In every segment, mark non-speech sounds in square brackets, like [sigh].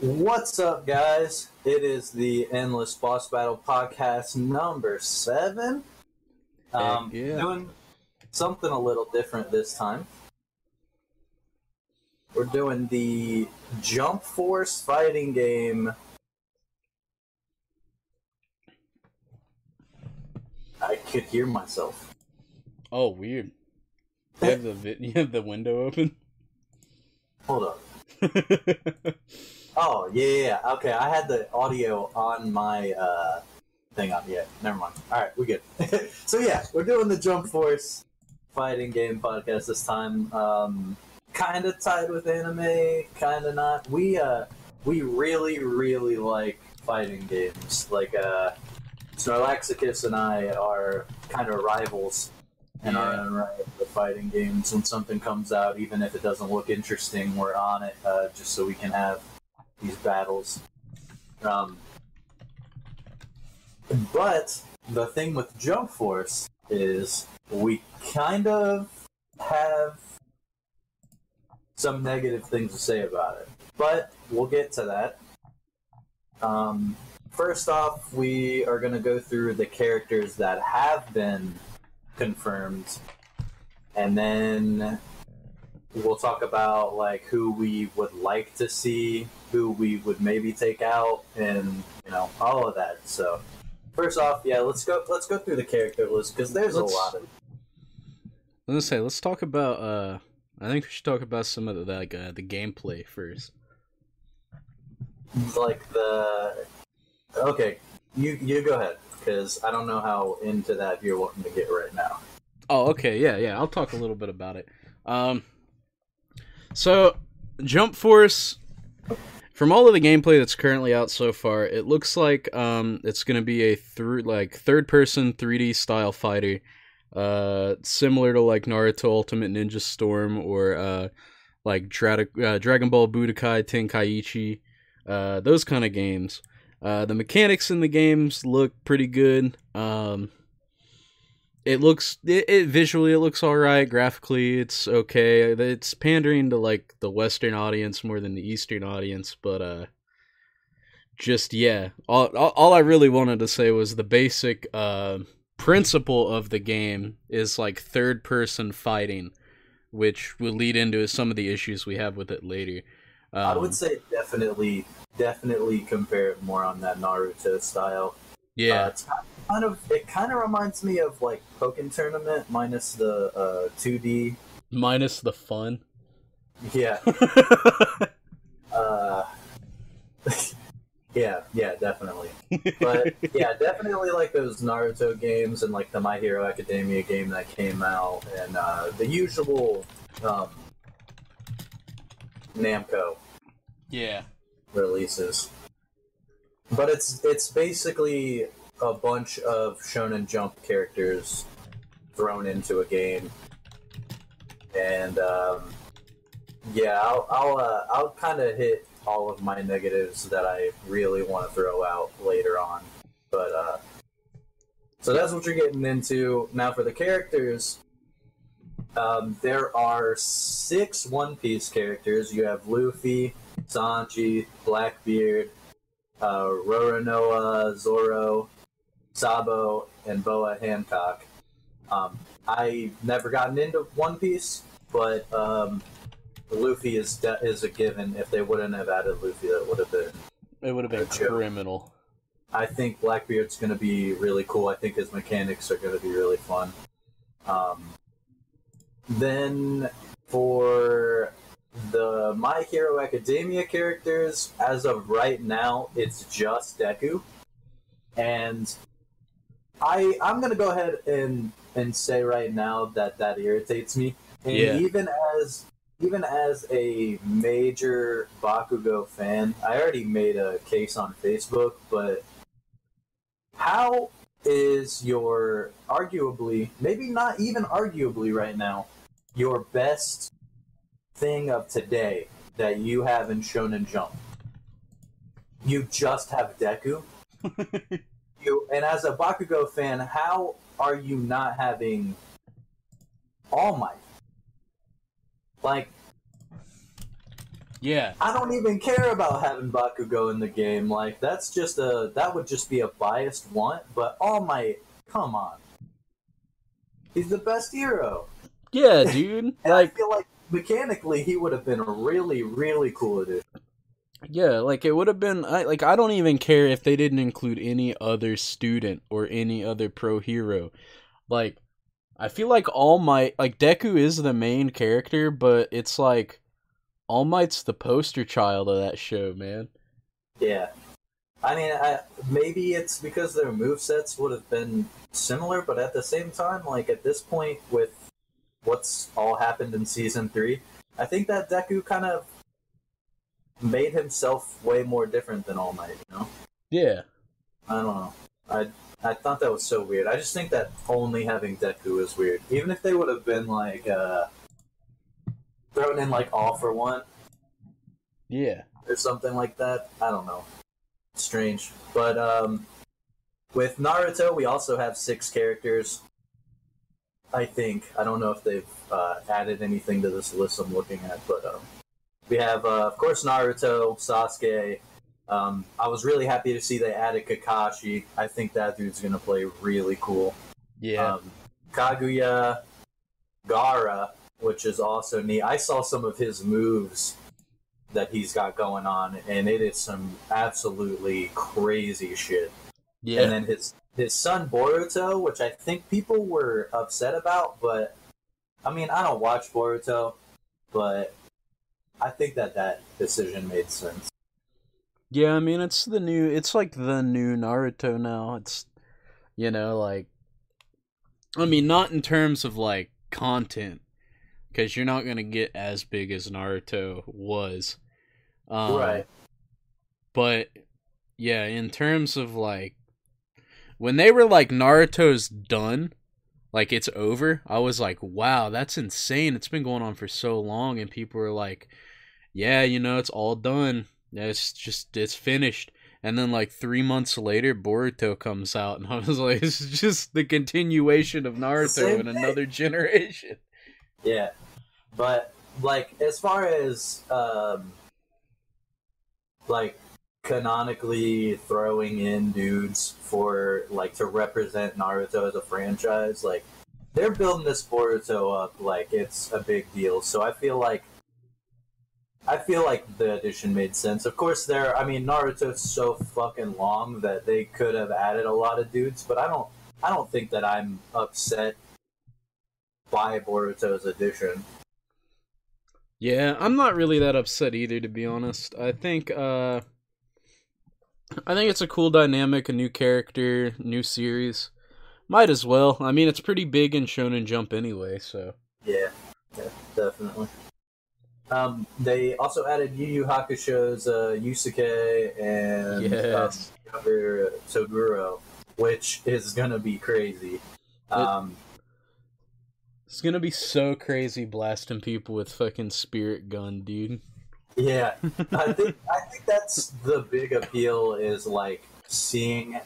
What's up, guys? It is the Endless Boss Battle podcast number seven. Um, yeah. Doing something a little different this time. We're doing the Jump Force fighting game. I could hear myself. Oh, weird. You have the vi- [laughs] you have the window open. Hold up. [laughs] Oh yeah, yeah, yeah. Okay, I had the audio on my uh, thing on. Yeah, never mind. All right, we're good. [laughs] so yeah, we're doing the Jump Force fighting game podcast this time. Um, kind of tied with anime, kind of not. We uh, we really, really like fighting games. Like uh, Snorlaxicus and I are kind of rivals in our own right with fighting games. When something comes out, even if it doesn't look interesting, we're on it uh, just so we can have these battles. Um, but the thing with Jump Force is we kind of have some negative things to say about it, but we'll get to that. Um, first off, we are going to go through the characters that have been confirmed, and then we'll talk about like who we would like to see, who we would maybe take out, and you know all of that. So first off, yeah, let's go. Let's go through the character list because there's Let's- a lot of. Let's say let's talk about. uh I think we should talk about some of the like uh, the gameplay first. like the okay you you go ahead because i don't know how into that you're wanting to get right now Oh, okay, yeah, yeah. I'll talk a little bit about it. Um, so Jump Force, from all of the gameplay that's currently out so far, it looks like um it's gonna be a through like third person 3D style fighter, uh, similar to like Naruto Ultimate Ninja Storm or uh like uh, Dragon Ball Budokai Tenkaichi, uh, those kind of games. Uh, the mechanics in the games look pretty good. Um, it looks it, it visually it looks all right. Graphically it's okay. It's pandering to like the western audience more than the eastern audience but uh just yeah. All, all, all i really wanted to say was the basic uh principle of the game is like third person fighting which will lead into some of the issues we have with it later. Um, i would say definitely definitely compare it more on that naruto style. Yeah. Uh, it's kind of it kind of reminds me of like Pokken tournament minus the uh 2d minus the fun. Yeah. [laughs] Uh [laughs] yeah yeah definitely. But [laughs] yeah, definitely like those Naruto games and like the My Hero Academia game that came out, and uh, the usual um, Namco yeah. releases. But it's it's basically a bunch of Shonen Jump characters thrown into a game, and um, yeah, I'll I'll uh, I'll kind of hit all of my negatives that I really want to throw out later on. But uh, so that's what you're getting into now for the characters. Um, there are six One Piece characters. You have Luffy, Sanji, Blackbeard, uh, Roronoa, Zoro, Sabo, and Boa Hancock. Um, I never gotten into One Piece, but um, Luffy is de- is a given. If they wouldn't have added Luffy, that would have been. it would have been criminal I think Blackbeard's going to be really cool. I think his mechanics are going to be really fun. Um, then for the My Hero Academia characters, as of right now, it's just Deku, and I I'm going to go ahead and and say right now that that irritates me. And Yeah. even as even as a major Bakugo fan, I already made a case on Facebook, but how is your arguably, maybe not even arguably right now, your best thing of today that you have in Shonen Jump? You just have Deku. [laughs] you and as a Bakugo fan, how are you not having All Might? Like Yeah. I don't even care about having Bakugo in the game. Like that's just a that would just be a biased want. But All Might, come on, he's the best hero. Yeah, dude. [laughs] And like I feel like mechanically he would have been a really really cool addition. Yeah, like it would have been I, like I don't even care if they didn't include any other student or any other pro hero. Like I feel like All Might like Deku is the main character, but it's like All Might's the poster child of that show, man. Yeah. I mean, I, maybe it's because their move sets would have been similar, but at the same time, like at this point, with what's all happened in season three, I think that Deku kind of made himself way more different than All Might. You know? Yeah. I don't know. I I thought that was so weird. I just think that only having Deku is weird. Even if they would have been like uh, thrown in like all for one, Yeah. or something like that. I don't know. Strange. But um, with Naruto, we also have six characters. I think. I don't know if they've uh, added anything to this list I'm looking at, but um, we have, uh, of course, Naruto, Sasuke. Um, I was really happy to see they added Kakashi. I think that dude's going to play really cool. Yeah. Um, Kaguya, Gaara, which is also neat. I saw some of his moves that he's got going on, and it is some absolutely crazy shit. yeah. And then his his son Boruto, which I think people were upset about, but I mean, I don't watch Boruto, but I think that that decision made sense. Yeah, I mean it's the new it's like the new Naruto now. It's you know, like I mean not in terms of like content cuz you're not going to get as big as Naruto was. Um, right. But yeah, in terms of like when they were like Naruto's done, like it's over, I was like, wow, that's insane. It's been going on for so long and people were like, yeah, you know, it's all done. It's just it's finished. And then like 3 months later Boruto comes out and [laughs] I was like it's just the continuation of Naruto in another generation. Yeah, but like as far as um, like canonically throwing in dudes for like to represent Naruto as a franchise, like they're building this Boruto up like it's a big deal. So I feel like I feel like the addition made sense. Of course, there. I mean, Naruto's so fucking long that they could have added a lot of dudes, but I don't. I don't think that I'm upset by Boruto's addition. Yeah, I'm not really that upset either to be honest. I think uh I think it's a cool dynamic, a new character, new series. Might as well. I mean, it's pretty big in Shonen Jump anyway, so Yeah, yeah, definitely. Um, they also added Yu Yu Hakusho's uh, Yusuke and Yes. um, Toguro, which is gonna be crazy. Um, it's to be so crazy blasting people with fucking spirit gun, dude. Yeah, I think I think that's the big appeal is like seeing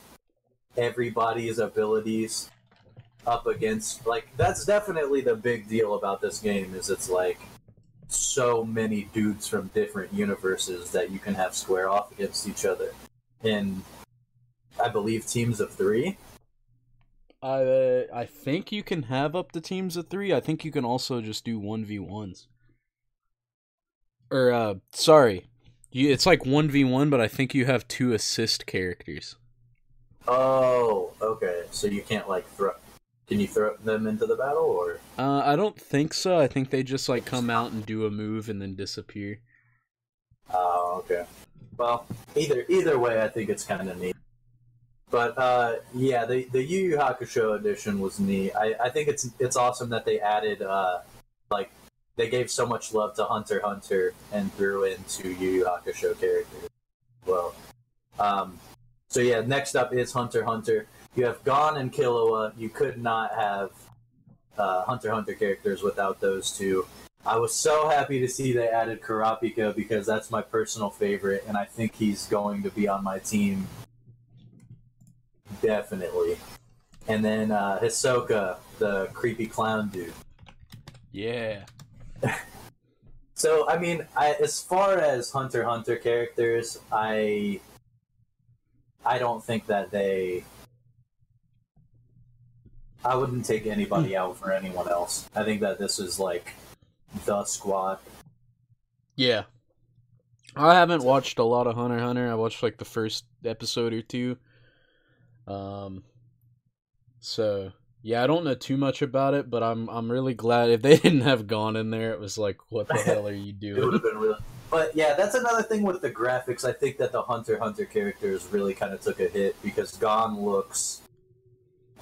everybody's abilities up against like that's definitely the big deal about this game is it's like so many dudes from different universes that you can have square off against each other in I believe teams of three. I uh, I think you can have up to teams of 3. I think you can also just do 1v1s. Or uh sorry. You, it's like 1v1, but I think you have two assist characters. Oh, okay. So you can't like throw. Can you throw them into the battle or? Uh, I don't think so. I think they just like come out and do a move and then disappear. Oh, okay. Well, either either way, I think it's kind of neat. But uh, yeah, the the Yu Yu Hakusho edition was neat. I, I think it's it's awesome that they added uh, like they gave so much love to Hunter Hunter and threw into Yu Yu Hakusho characters. Well, um, so yeah, next up is Hunter Hunter. You have Gon and Killua. You could not have uh, Hunter Hunter characters without those two. I was so happy to see they added Kurapika because that's my personal favorite, and I think he's going to be on my team. Definitely. And then uh, Hisoka, the creepy clown dude. Yeah. So I mean, I, as far as Hunter Hunter characters, I I don't think that they. I wouldn't take anybody out for anyone else. I think that this is like the squad. Yeah. I haven't watched a lot of Hunter Hunter. I watched like the first episode or two. Um so yeah, I don't know too much about it, but I'm I'm really glad if they [laughs] didn't have Gon in there, it was like, what the hell are you [laughs] It would doing? have been real. But yeah, that's another thing with the graphics. I think that the Hunter Hunter characters really kind of took a hit because Gon looks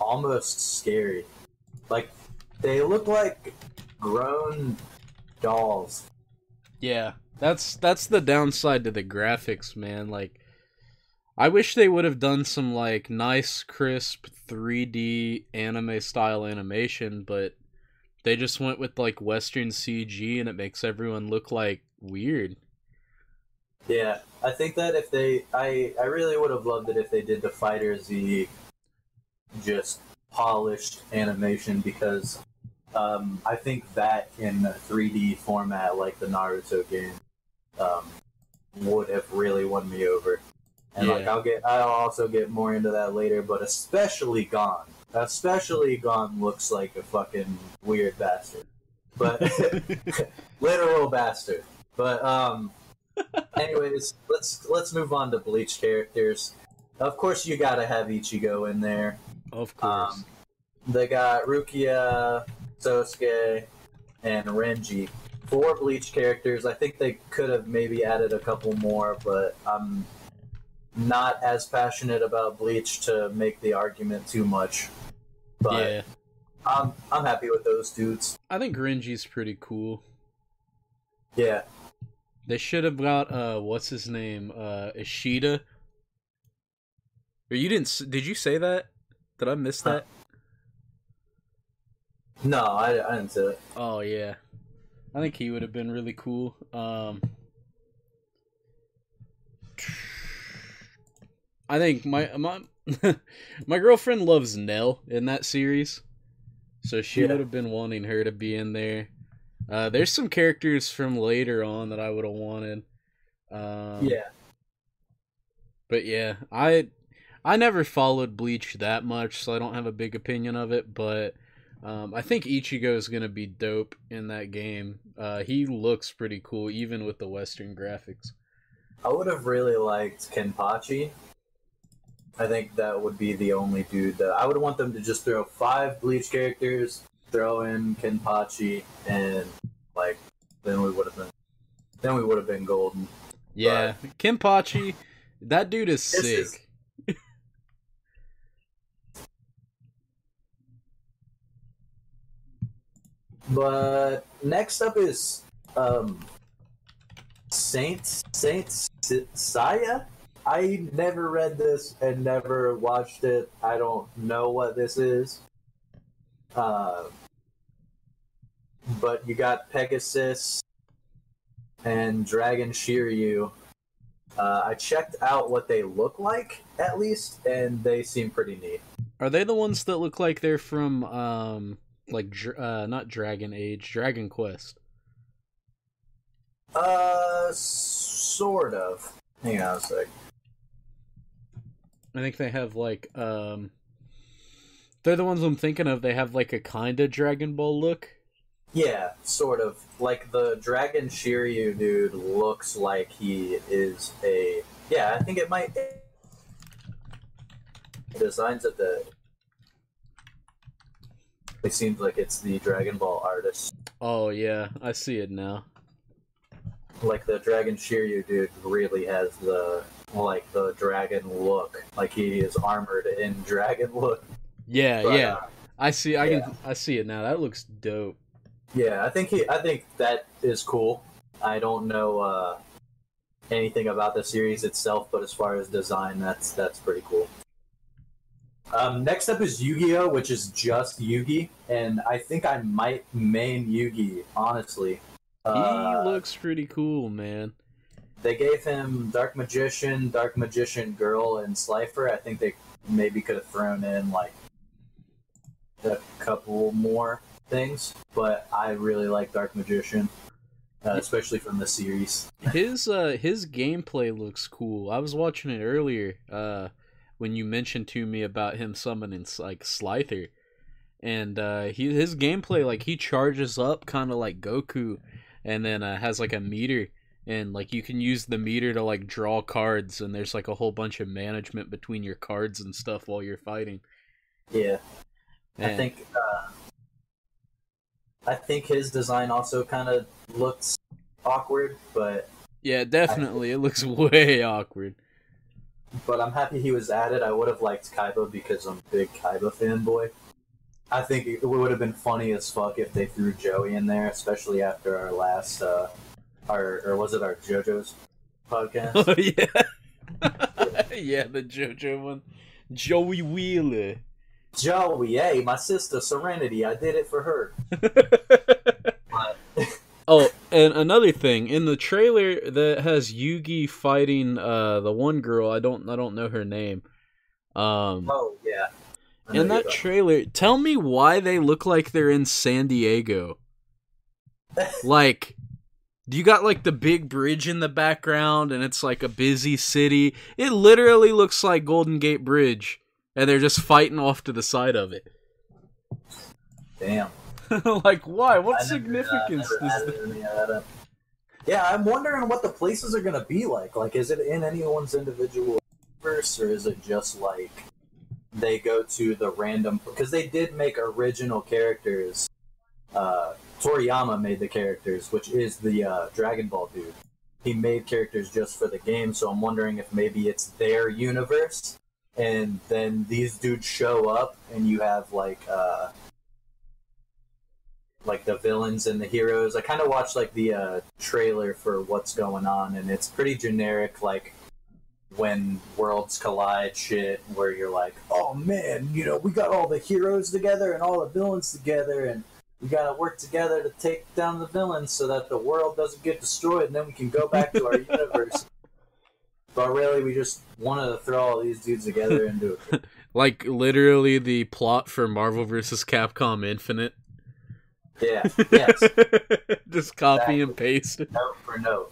almost scary. Like they look like grown dolls. Yeah, that's that's the downside to the graphics, man. Like, I wish they would have done some like nice, crisp 3D anime style animation, but they just went with like Western CG, and it makes everyone look like weird. Yeah, I think that if they, I, I really would have loved it if they did the Fighter Z just polished animation because um, I think that in a 3D format like the Naruto game um, would have really won me over. And like I'll get, I'll also get more into that later, but especially Gon, especially Gon looks like a fucking weird bastard, but [laughs] [laughs] literal bastard. But um, [laughs] anyways, let's let's move on to Bleach characters. Of course, you gotta have Ichigo in there. Of course. Um, they got Rukia, Sosuke, and Renji. Four Bleach characters. I think they could have maybe added a couple more, but I'm not as passionate about Bleach to make the argument too much. But yeah, I'm I'm happy with those dudes. I think Renji's pretty cool. Yeah, They should have got uh, what's his name, uh, Ishida. Or you didn't? Did you say that? Did I miss that? no, I, I didn't say it. Oh yeah, I think he would have been really cool. Um, I think my my [laughs] my girlfriend loves Nell in that series, so she Yeah. would have been wanting her to be in there. Uh, there's some characters from later on that I would have wanted. Um, Yeah, but yeah, I I never followed Bleach that much, so I don't have a big opinion of it. But um, I think Ichigo is gonna be dope in that game. Uh, he looks pretty cool, even with the Western graphics. I would have really liked Kenpachi. I think that would be the only dude that I would want them to just throw five Bleach characters, throw in Kenpachi, and like then we would have been then we would have been golden. Yeah, Kenpachi, that dude is sick. is- [laughs] But next up is um Saint Saint Si- Saya. I never read this and never watched it. I don't know what this is. Uh, but you got Pegasus and Dragon Shiryu. Uh, I checked out what they look like, at least, and they seem pretty neat. Are they the ones that look like they're from um like dr- uh not Dragon Age, Dragon Quest? Uh, sort of. Hang on a sec. I think they have like um they're the ones I'm thinking of. They have like a kind of Dragon Ball look. Yeah, sort of. Like the Dragon Shiryu dude looks like he is a. Yeah, I think it might. Designs of the. It seems like it's the Dragon Ball artist. Oh yeah, I see it now. Like the Dragon Shiryu dude really has the like the dragon look. Like he is armored in dragon look. Yeah, But, yeah. uh, I see. I yeah. can. I see it now. That looks dope. Yeah, I think he. I think that is cool. I don't know uh, anything about the series itself, but as far as design, that's that's pretty cool. Um, next up is Yu-Gi-Oh, which is just Yugi, and I think I might main Yugi. Honestly, He uh, looks pretty cool, man. They gave him Dark Magician, Dark Magician Girl, and Slifer. I think they maybe could have thrown in like a couple more things, but I really like Dark Magician. uh, especially from the series. his uh his gameplay looks cool. I was watching it earlier uh when you mentioned to me about him summoning like Slifer. And uh he his gameplay like he charges up kind of like Goku and then uh, has like a meter and like you can use the meter to like draw cards and there's like a whole bunch of management between your cards and stuff while you're fighting. Yeah, I think uh, I think his design also kind of looks awkward, but Yeah, definitely. It looks [laughs] way awkward. but I'm happy he was added. I would have liked Kaiba because I'm a big Kaiba fanboy. I think it would have been funny as fuck if they threw Joey in there, especially after our last, uh, our or was it our JoJo's podcast? [laughs] Oh yeah. [laughs] yeah, the JoJo one. Joey Wheeler. Joey, hey, my sister Serenity, I did it for her. [laughs] Oh, and another thing in the trailer that has Yugi fighting uh the one girl. I don't I don't know her name. Um, oh yeah, in that trailer, tell me why they look like they're in San Diego. like, you got like the big bridge in the background, and it's like a busy city. It literally looks like Golden Gate Bridge, and they're just fighting off to the side of it. Damn. [laughs] like, why? What I never, uh, significance never does that? any of that up. Yeah, I'm wondering what the places are gonna be like. Like, is it in anyone's individual verse, or is it just like they go to the random? Because they did make original characters. Uh, Toriyama made the characters, which is the uh, Dragon Ball dude. He made characters just for the game, so I'm wondering if maybe it's their universe, and then these dudes show up, and you have like. Uh, like the villains and the heroes. I kind of watched like the uh, trailer for what's going on, and it's pretty generic. Like when worlds collide, shit, where you're like, oh man, you know, we got all the heroes together and all the villains together, and we gotta work together to take down the villains so that the world doesn't get destroyed, and then we can go back to our [laughs] universe. But really, we just wanted to throw all these dudes together and do it. [laughs] Like literally the plot for Marvel vs. Capcom Infinite. Yeah, [laughs] yes, just copy and paste. note for note.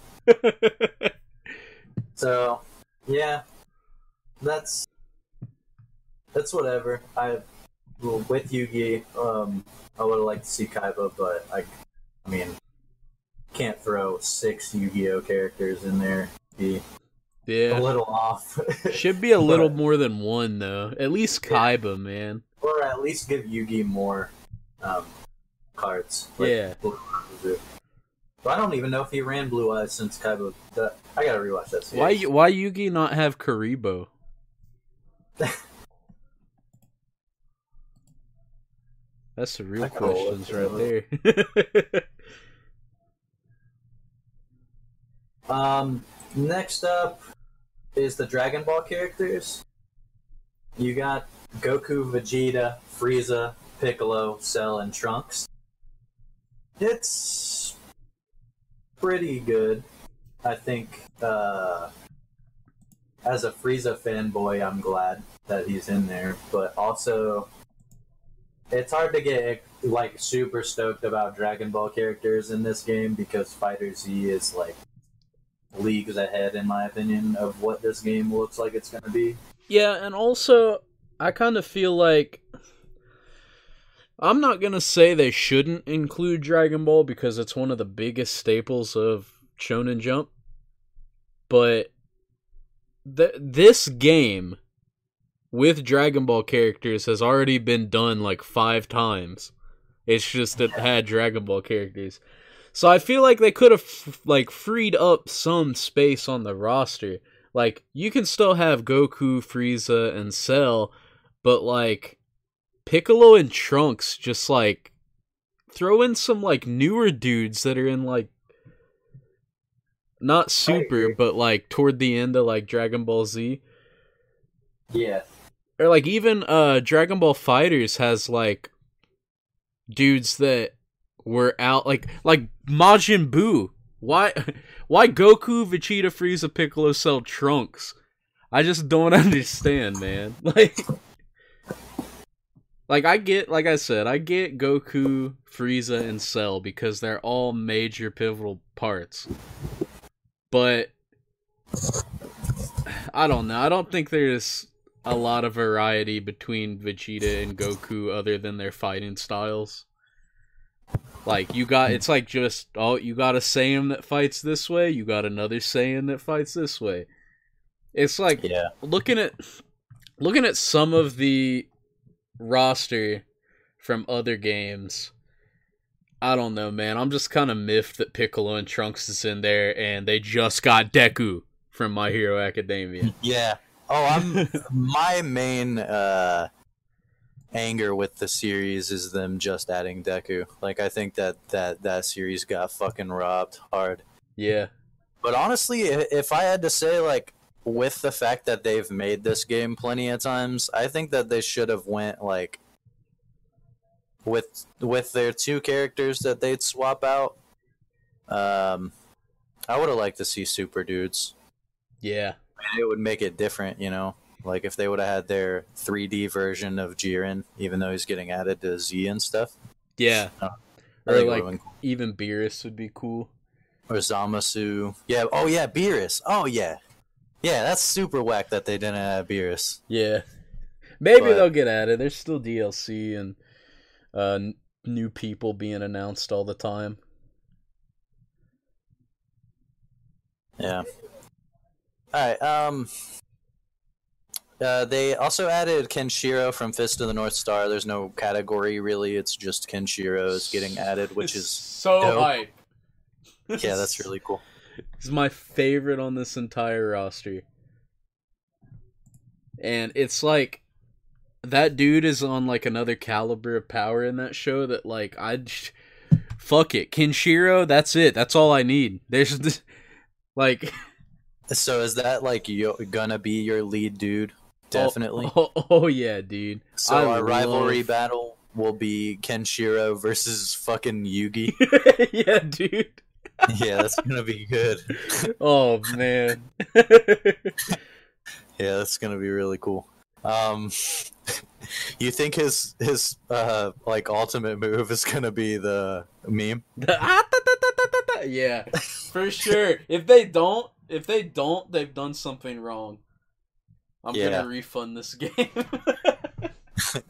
So, yeah, that's that's whatever. I well, with Yugi, um, I would have liked to see Kaiba, but I, I mean, can't throw six Yu-Gi-Oh characters in there. Be a little off, [laughs] Should be a little more than one though. At least Kaiba, man. or at least give Yugi more um, cards. like Yeah. Blue Eyes do. But I don't even know if he ran Blue Eyes since Kaiba. I gotta rewatch that. Series. Why why Yugi not have Kuriboh? [laughs] That's the real questions right there. [laughs] Um, next up is the Dragon Ball characters. You got Goku, Vegeta, Frieza, Piccolo, Cell, and Trunks. It's pretty good. I think, uh, as a Frieza fanboy, I'm glad that he's in there, but also, it's hard to get like super stoked about Dragon Ball characters in this game because Fighter Z is like leagues ahead, in my opinion, of what this game looks like it's going to be. Yeah, and also I kind of feel like I'm not going to say they shouldn't include Dragon Ball because it's one of the biggest staples of Shonen Jump. But th- this game with Dragon Ball characters has already been done like 5 times. It's just it had Dragon Ball characters. So I feel like they could have f- like freed up some space on the roster. Like you can still have Goku, Frieza, and Cell, but like Piccolo and Trunks just like throw in some like newer dudes that are in like not super, but like toward the end of like Dragon Ball Z. Yeah, Or like even uh Dragon Ball FighterZ has like dudes that were out like like Majin Buu. Why [laughs] why Goku, Vegeta, Frieza, Piccolo Cell Trunks? I just don't [laughs] understand, man. [laughs] Like like I get, like I said, I get Goku, Frieza, and Cell because they're all major pivotal parts. But [sighs] I don't know. I don't think there's a lot of variety between Vegeta and Goku other than their fighting styles. Like you got it's like just oh you got a Saiyan that fights this way, you got another Saiyan that fights this way. It's like Yeah. looking at looking at some of the roster from other games. I don't know, man. I'm just kind of miffed that Piccolo and Trunks is in there, and they just got Deku from My Hero Academia. [laughs] Yeah. Oh, I'm my main uh anger with the series is them just adding Deku. Like I think that that that series got fucking robbed hard. Yeah, But honestly, if I had to say like with the fact that they've made this game plenty of times, I think that they should have went like with with their two characters that they'd swap out. Um I would have liked to see super dudes. yeah, It would make it different, you know. Like if they would have had their 3D version of Jiren, even though he's getting added to Z and stuff. yeah. I Or like would've even Beerus would be cool. or Zamasu. Yeah. Oh yeah, Beerus. Oh yeah. Yeah, that's super whack that they didn't have Beerus. Yeah, maybe But- they'll get at it. There's still DLC and uh, n- new people being announced all the time. Yeah. All right. Um. Uh, they also added Kenshiro from Fist of the North Star. There's no category really. It's just Kenshiro is getting added, which is so dope. hype. yeah, that's really cool. [laughs] He's my favorite on this entire roster. And it's like that dude is on like another caliber of power in that show that like I fuck it. Kenshiro, that's it. That's all I need. There's this, [laughs] like So is that like you gonna be your lead dude? Definitely. Oh, [laughs] oh, oh, yeah, dude. so I our rivalry battle will be Kenshiro versus fucking Yugi. [laughs] yeah, dude. yeah, that's gonna be good. [laughs] Oh man. Yeah, that's gonna be really cool. Um, you think his his uh like ultimate move is gonna be the meme? Ah, yeah, for sure. If they don't, if they don't, they've done something wrong. I'm Yeah. gonna refund this game. [laughs]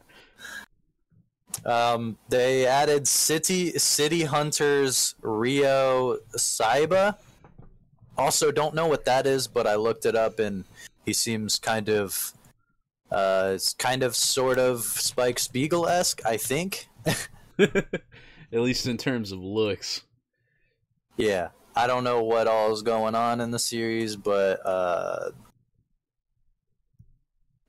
Um, they added City City Hunters Ryo Saeba. Also, don't know what that is, but I looked it up and he seems kind of, uh, it's kind of sort of Spike Spiegel esque. I think. [laughs] [laughs] At least in terms of looks. Yeah, I don't know what all is going on in the series, but uh,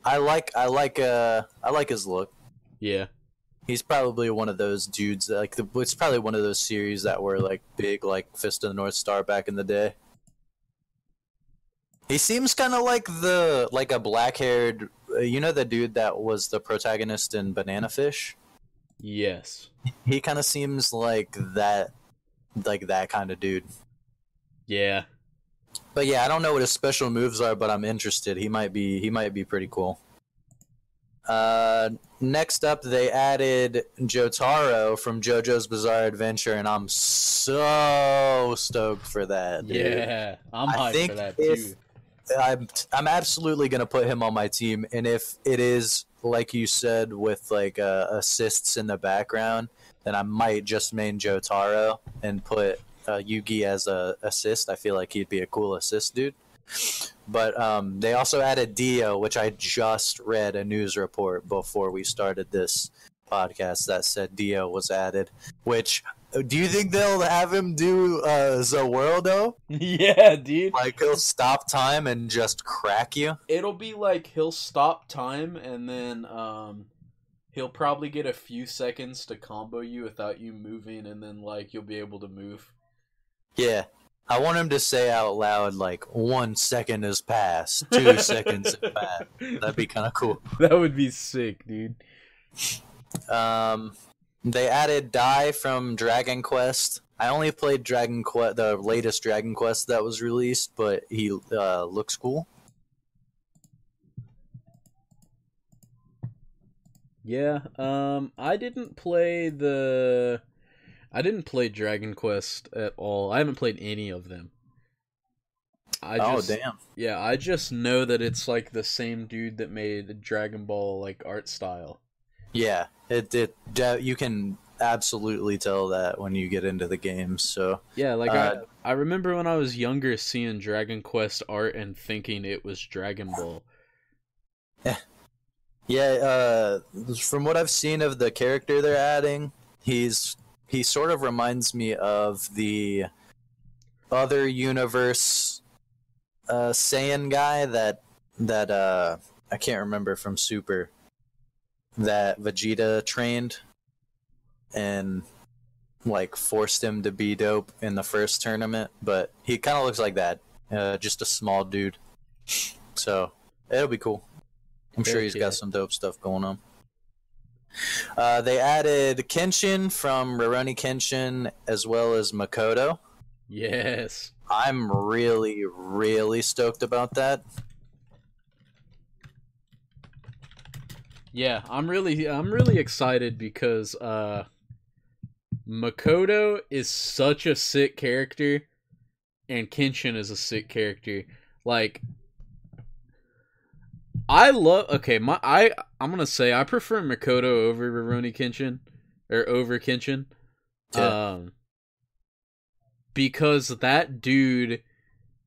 I like I like uh I like his look. Yeah. He's probably one of those dudes that, like the, it's probably one of those series that were like big like Fist of the North Star back in the day. He seems kind of like the like a black-haired, uh, you know, the dude that was the protagonist in Banana Fish. Yes. He kind of seems like that, like that kind of dude. Yeah. But yeah, I don't know what his special moves are, but I'm interested. He might be he might be pretty cool. Uh, next up, they added Jotaro from JoJo's Bizarre Adventure, and I'm so stoked for that. dude. Yeah. I'm I hyped for that too. I'm I'm absolutely gonna put him on my team, and if it is like you said with like uh, assists in the background, then I might just main Jotaro and put uh, Yugi as a assist. I feel like he'd be a cool assist dude. But um, they also added Dio, which I just read a news report before we started this podcast that said Dio was added. Which do you think they'll have him do uh, Za Warudo? [laughs] yeah, dude. Like he'll stop time and just crack you. It'll be like he'll stop time and then um he'll probably get a few seconds to combo you without you moving and then like you'll be able to move. Yeah. I want him to say out loud like one second has passed, two [laughs] seconds have passed. That'd be kind of cool. That would be sick, dude. Um, they added Dai from Dragon Quest. I only played Dragon Quest, the latest Dragon Quest that was released, but he uh, looks cool. Yeah, um, I didn't play the. I didn't play Dragon Quest at all. I haven't played any of them. I oh just, damn! Yeah, I just know that it's like the same dude that made Dragon Ball like art style. Yeah, it it you can absolutely tell that when you get into the game. So Yeah, like Uh, I I remember when I was younger seeing Dragon Quest art and thinking it was Dragon Ball. [laughs] yeah, uh, from what I've seen of the character they're adding, he's he sort of reminds me of the other universe uh, Saiyan guy that that uh, I can't remember from Super that Vegeta trained and like forced him to be dope in the first tournament, but he kind of looks like that, uh, just a small dude. So it'll be cool. I'm sure Heck he's yeah. got some dope stuff going on. Uh, they added Kenshin from Rurouni Kenshin as well as Makoto. Yes. I'm really, really stoked about that. Yeah, I'm really I'm really excited because uh Makoto is such a sick character and Kenshin is a sick character. Like I love okay, my I I'm to say I prefer Makoto over Rurouni Kenshin or over Kenshin. Yeah. Um because that dude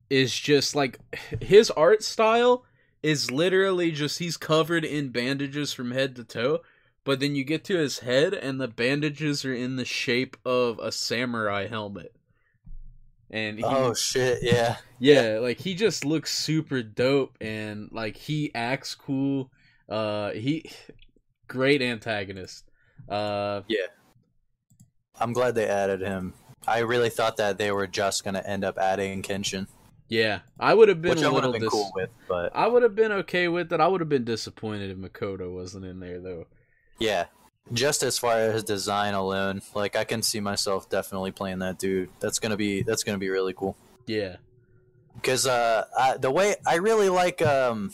is just like his art style is literally just he's covered in bandages from head to toe, but then you get to his head and the bandages are in the shape of a samurai helmet. And he, Oh shit! Yeah, yeah, like he just looks super dope and like he acts cool. Uh he great antagonist. Uh yeah I'm glad they added him. I really thought that they were just gonna end up adding Kenshin, yeah, I would have been which a I little been dis- cool with. But I would have been okay with it. I would have been disappointed if Makoto wasn't in there though. yeah, just as far as design alone, like I can see myself definitely playing that dude. That's gonna be that's gonna be really cool. Yeah. because uh, I, the way I really like um,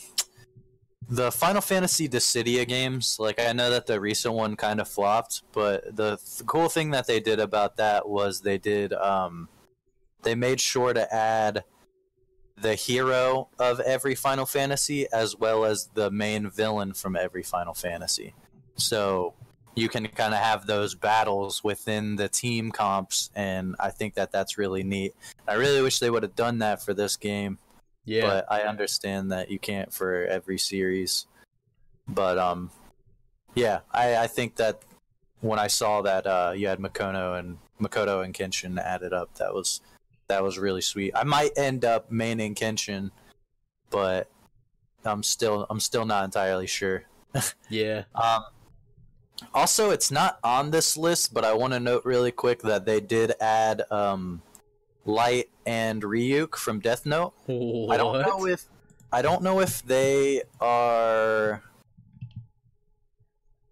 the Final Fantasy Dissidia games. Like I know that the recent one kind of flopped, but the th- cool thing that they did about that was they did um, they made sure to add the hero of every Final Fantasy as well as the main villain from every Final Fantasy. So you can kind of have those battles within the team comps, and I think that that's really neat. I really wish they would have done that for this game, Yeah. but I understand that you can't for every series. But um, yeah, I, I think that when I saw that uh, you had Makoto and Makoto and Kenshin added up, that was that was really sweet. I might end up maining Kenshin, but I'm still I'm still not entirely sure. [laughs] yeah. Um, also, it's not on this list, but I want to note really quick that they did add um, Light and Ryuk from Death Note. What? I don't know if I don't know if they are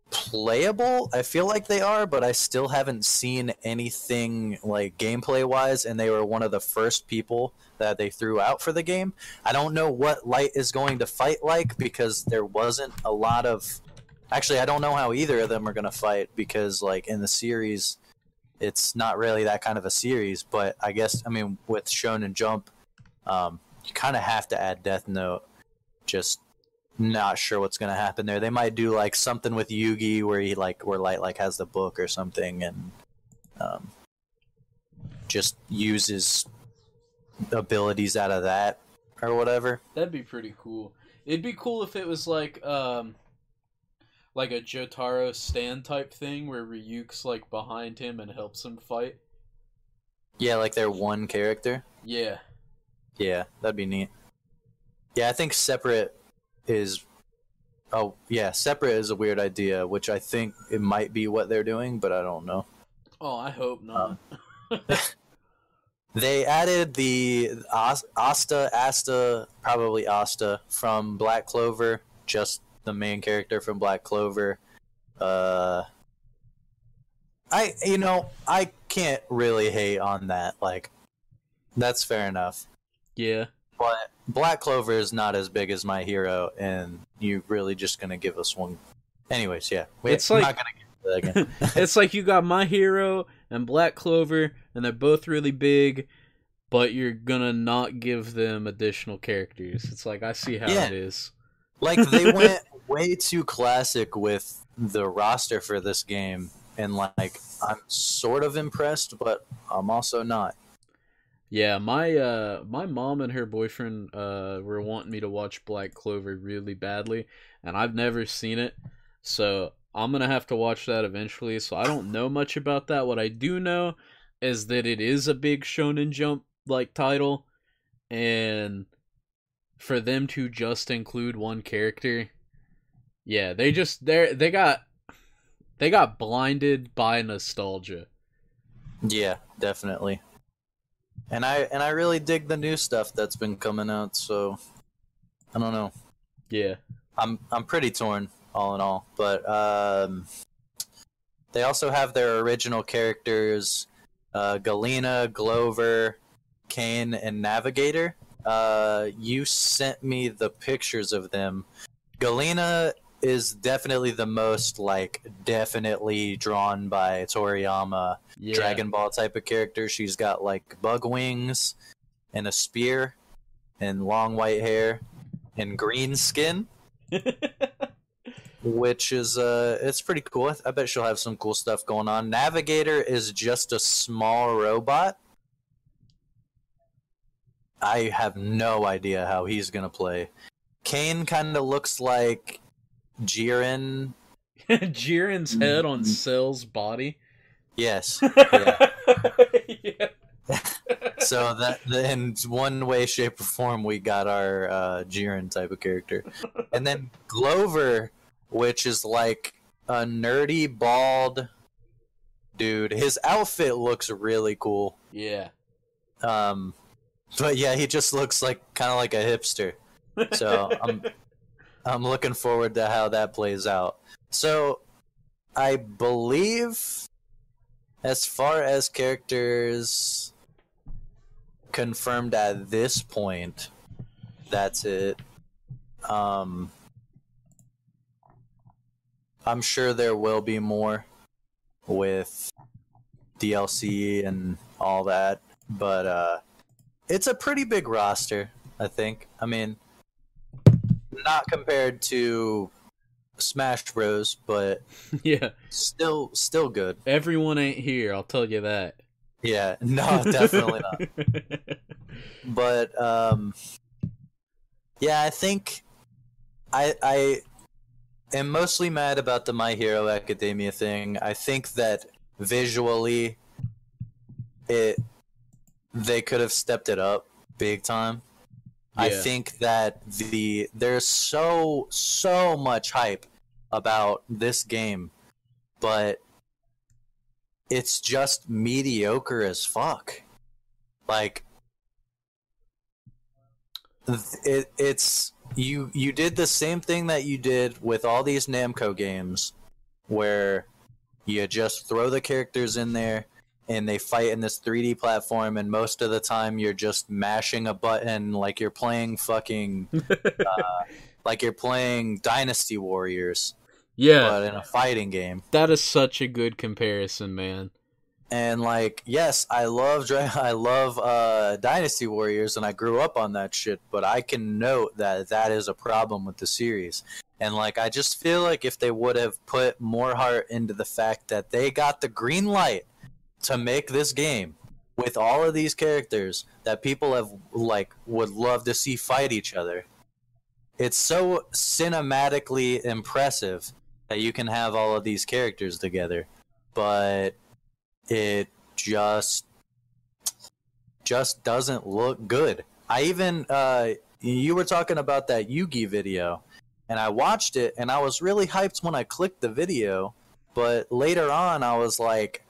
playable. I feel like they are, but I still haven't seen anything like gameplay wise, and they were one of the first people that they threw out for the game. I don't know what Light is going to fight like because there wasn't a lot of. Actually, I don't know how either of them are going to fight because, like in the series, it's not really that kind of a series. But I guess I mean with Shonen Jump, um, you kind of have to add Death Note. Just not sure what's gonna happen there. They might do like something with Yugi where he like where Light like has the book or something and um, just uses abilities out of that or whatever. That'd be pretty cool. It'd be cool if it was like um like a Jotaro stand type thing where Ryuk's like behind him and helps him fight. Yeah, like they're one character. Yeah. Yeah, that'd be neat. Yeah, I think separate is. Oh yeah, separate is a weird idea, which I think it might be what they're doing, but I don't know. Oh, I hope not. Um, [laughs] they added the Asta, Asta, probably Asta from Black Clover, just the main character from Black Clover. Uh, I, you know, I can't really hate on that. Like, that's fair enough. yeah. But Black Clover is not as big as my hero, and you're really just gonna give us one Anyways, yeah, we, It's like- not gonna get that again. [laughs] it's like you got My Hero and Black Clover, and they're both really big, but you're gonna not give them additional characters. It's like I see how Yeah. it is. Like they [laughs] went way too classic with the roster for this game, and like I'm sort of impressed, but I'm also not. Yeah, my uh my mom and her boyfriend uh were wanting me to watch Black Clover really badly, and I've never seen it. So I'm gonna have to watch that eventually. So I don't know much about that. What I do know is that it is a big Shonen Jump like title, and for them to just include one character, yeah, they just they they got they got blinded by nostalgia. Yeah, definitely. And I and I really dig the new stuff that's been coming out. So I don't know. Yeah, I'm I'm pretty torn all in all, but um, they also have their original characters, uh, Galena, Glover, Kane, and Navigator. Uh, you sent me the pictures of them. Galena is definitely the most like definitely drawn by Toriyama yeah. Dragon Ball type of character. She's got like bug wings and a spear and long white hair and green skin, [laughs] which is uh it's pretty cool. I- I bet she'll have some cool stuff going on. Navigator is just a small robot. I have no idea how he's gonna play. Kane kind of looks like Jiren. [laughs] Jiren's head on Cell's body. Yes. [laughs] Yeah. yeah. [laughs] so that in one way, shape, or form, we got our uh, Jiren type of character, and then Glover, which is like a nerdy bald dude. His outfit looks really cool. Yeah. Um, but yeah, he just looks like kind of like a hipster. So I'm [laughs] I'm looking forward to how that plays out. So I believe as far as characters confirmed at this point, that's it. Um I'm sure there will be more with DLC and all that, but uh it's a pretty big roster, I think. I mean, not compared to Smash Bros, but [laughs] yeah. still still good. Everyone ain't here, I'll tell you that. Yeah, [laughs] no, definitely not. [laughs] But um yeah, I think I I am mostly mad about the My Hero Academia thing. I think that visually it they could have stepped it up big time. I think that the there's so so much hype about this game, but it's just mediocre as fuck. Like it, it's you you did the same thing that you did with all these Namco games where you just throw the characters in there and they fight in this 3D platform and most of the time you're just mashing a button like you're playing fucking [laughs] uh, like you're playing Dynasty Warriors yeah. but in a fighting game. That is such a good comparison, man. and like yes i love [laughs] i love uh dynasty warriors and i grew up on that shit but i can note that that is a problem with the series and like i just feel like if they would have put more heart into the fact that they got the green light to make this game with all of these characters that people have like would love to see fight each other it's so cinematically impressive that you can have all of these characters together but it just just doesn't look good. I even uh you were talking about that Yugi video and I watched it and I was really hyped when I clicked the video, but later on I was like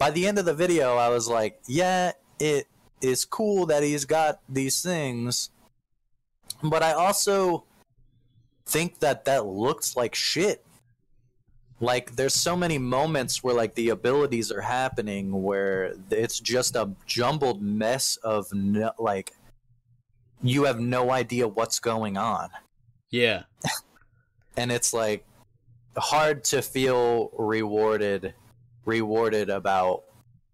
by the end of the video I was like, yeah, it is cool that he's got these things, but I also think that that looks like shit. Like there's so many moments where like the abilities are happening where it's just a jumbled mess of no, like you have no idea what's going on. Yeah. [laughs] and it's like hard to feel rewarded rewarded about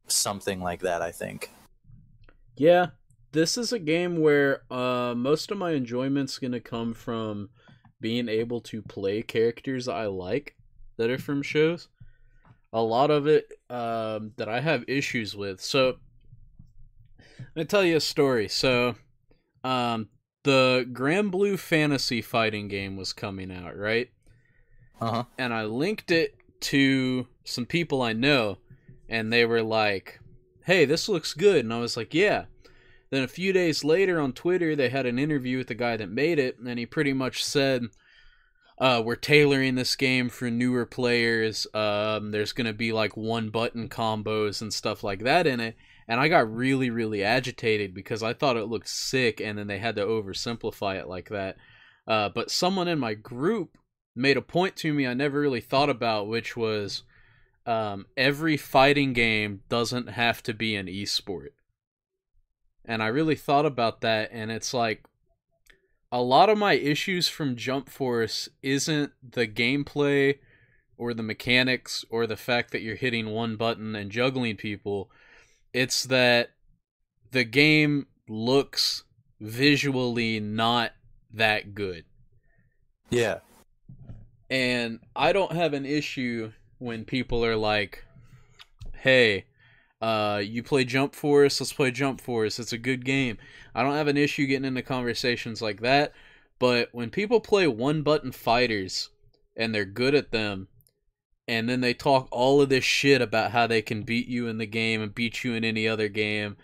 something like that, I think. Yeah, this is a game where uh, most of my enjoyment's gonna come from being able to play characters I like that are from shows. A lot of it um, that I have issues with. So, let me tell you a story. So, um, the Granblue Fantasy fighting game was coming out, right? Uh huh. and I linked it to some people I know, and they were like, "Hey, this looks good," and I was like, "Yeah." Then a few days later on Twitter, they had an interview with the guy that made it, and he pretty much said, uh, "We're tailoring this game for newer players. Um, there's gonna be like one button combos and stuff like that in it." And I got really, really agitated because I thought it looked sick, and then they had to oversimplify it like that. Uh, but someone in my group made a point to me I never really thought about, which was um, every fighting game doesn't have to be an esport. And I really thought about that, and it's like a lot of my issues from Jump Force isn't the gameplay or the mechanics or the fact that you're hitting one button and juggling people. It's that the game looks visually not that good. Yeah. And I don't have an issue when people are like, "Hey, uh, you play Jump Force? Let's play Jump Force. It's a good game." I don't have an issue getting into conversations like that. But when people play one button fighters and they're good at them, and then they talk all of this shit about how they can beat you in the game and beat you in any other game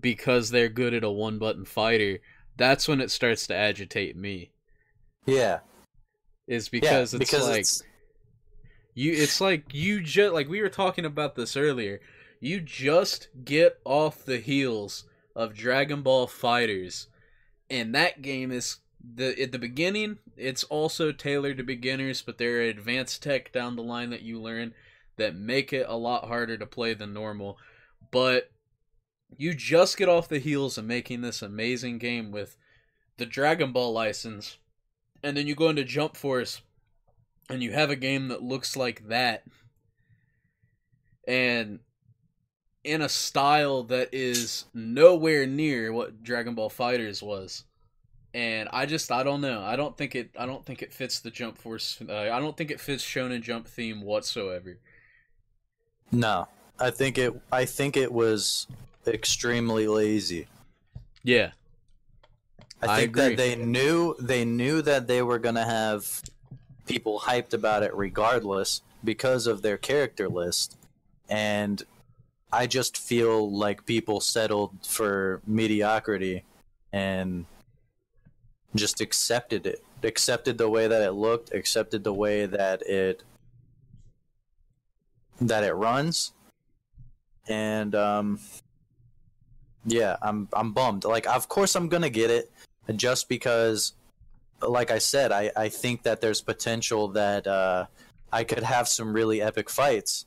because they're good at a one button fighter, that's when it starts to agitate me. Yeah. Is because yeah, it's because like it's, you it's like you just like we were talking about this earlier. You just get off the heels of Dragon Ball FighterZ, and that game is the at the beginning. It's also tailored to beginners, but there are advanced tech down the line that you learn that make it a lot harder to play than normal. But you just get off the heels of making this amazing game with the Dragon Ball license, and then you go into Jump Force and you have a game that looks like that and in a style that is nowhere near what Dragon Ball FighterZ was. And I just I don't know. I don't think it I don't think it fits the Jump Force uh, I don't think it fits Shonen Jump theme whatsoever. no. I think it I think it was extremely lazy. Yeah. I I think agree. that they knew they knew that they were gonna have people hyped about it regardless because of their character list, and I just feel like people settled for mediocrity and just accepted it, accepted the way that it looked, accepted the way that it that it runs, and um, yeah, I'm I'm bummed. Like, of course I'm gonna get it, just because, like I said, I I think that there's potential that uh, I could have some really epic fights,